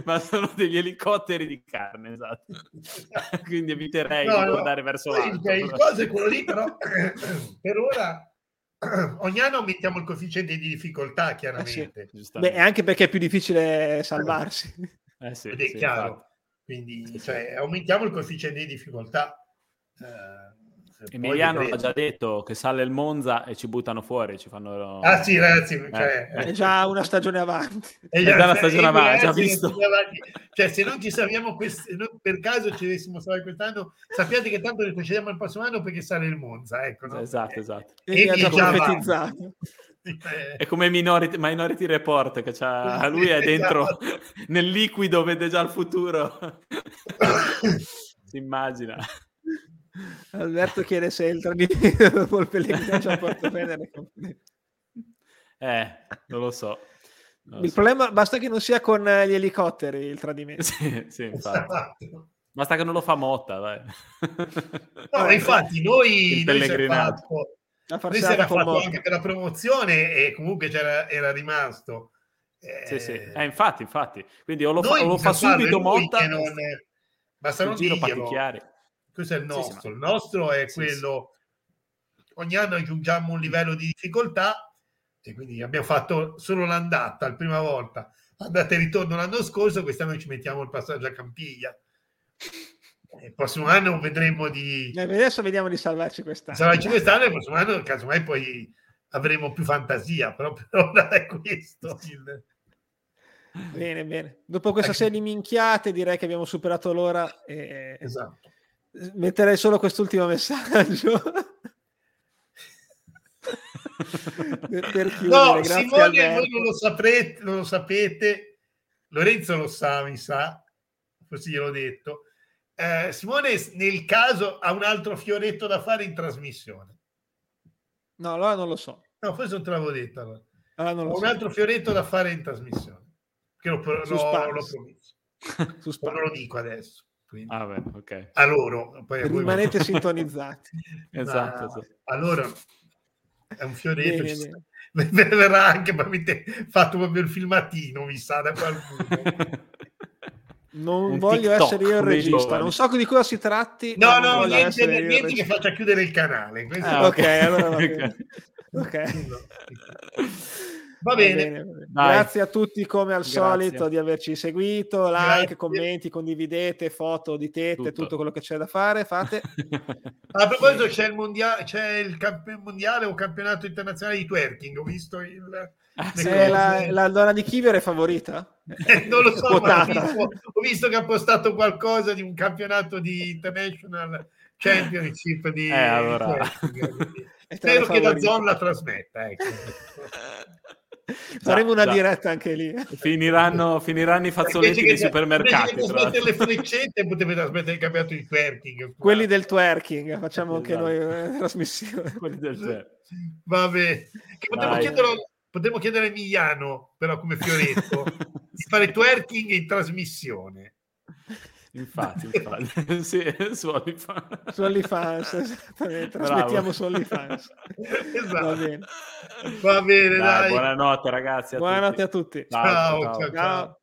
ma sono degli elicotteri di carne, esatto. Quindi eviterei no, di guardare no, verso l'alto. Il, il coso è quello lì, però per ora ogni anno aumentiamo il coefficiente di difficoltà, chiaramente. Eh sì. Beh, anche perché è più difficile salvarsi. Eh sì, Ed è sì, chiaro. Infatti. Quindi cioè, aumentiamo il coefficiente di difficoltà. Eh, Emiliano ha già detto che sale il Monza e ci buttano fuori, ci fanno... Ah sì ragazzi, eh. cioè, è già una stagione avanti. È già, una stagione avanti, già visto. Cioè se non ci sappiamo quest... per caso ci dovessimo salvare quest'anno, sappiate che tanto retrocediamo il prossimo anno perché sale il Monza, ecco. No? Esatto, esatto. E, e già profetizzato. È come Minority, Minority Report che c'ha, lui è dentro esatto. nel liquido, vede già il futuro. si immagina. Alberto chiede se il tradimento dopo il Pellegrino a Porto Venere. Eh, non lo so. Non il so. problema basta che non sia con gli elicotteri il tradimento. Sì, sì infatti. Esatto. Basta che non lo fa Motta, dai. No, infatti noi, noi si fatto, noi si era fatto anche per la promozione e comunque era rimasto. Eh, sì, sì. Eh, infatti, infatti. Quindi o lo fa, o lo fa subito Motta, non è... basta non dirglielo. Questo è il nostro. Sì, sì, il nostro è sì, quello. Ogni anno aggiungiamo un livello di difficoltà e quindi abbiamo fatto solo l'andata la prima volta. Andata e ritorno l'anno scorso, quest'anno ci mettiamo il passaggio a Campiglia. Il prossimo anno vedremo di. Eh, adesso vediamo di salvarci quest'anno. Salvarci quest'anno e il prossimo anno, casomai, poi avremo più fantasia, però per ora è questo. Bene, bene. Dopo questa ecco. serie di minchiate, direi che abbiamo superato l'ora. E... Esatto metterei solo quest'ultimo messaggio. per, chiudere, no, Simone, voi non lo, saprete, non lo sapete, Lorenzo lo sa, mi sa, così gliel'ho detto. Eh, Simone, nel caso, ha un altro fioretto da fare in trasmissione. No, allora non lo so. No, forse non te l'avevo detto. Allora. Allora Ho un so. altro fioretto da fare in trasmissione. Che l'ho, l'ho, l'ho promesso. non lo dico adesso. Quindi, ah, beh, okay. a loro. Poi Rimanete voi... sintonizzati. esatto, esatto. Allora, è un fioretto. Bene, bene. Verrà anche avete fatto proprio il filmatino, mi sa da qualcuno. Non un voglio TikTok, essere io il regista, non so di cosa si tratti. No, no, niente, niente che faccia chiudere il canale. Ah, ok, allora va bene. ok. Va bene. Grazie a tutti come al Grazie. solito di averci seguito, like, Grazie. commenti, condividete, foto di tette, tutto. tutto, quello che c'è da fare, fate. a proposito c'è il mondiale, c'è il camp- mondiale o campionato internazionale di twerking, ho visto il... Ah, la, la, donna di Kiver è favorita? Eh, non lo so, ho visto, ho visto, che ha postato qualcosa di un campionato di International Championship di, eh, allora. di Spero che la zona la trasmetta. Ecco. Faremo una già. diretta anche lì. Finiranno, finiranno i fazzoletti dei supermercati. Invece le freccette potete trasmettere il campionato di twerking. Quelli del twerking, facciamo esatto. anche noi eh, trasmissione. Quelli del twerking. Vabbè. potremmo chiedere, potremmo chiedere a Emiliano, però come fioretto, di fare twerking in trasmissione. Infatti, infatti. sì, su OnlyFans. Su OnlyFans, esattamente. Trasmettiamo su OnlyFans. esatto. Va bene. Va bene, dai. dai. Buonanotte ragazzi. A buonanotte tutti. a tutti. ciao. ciao. ciao. ciao.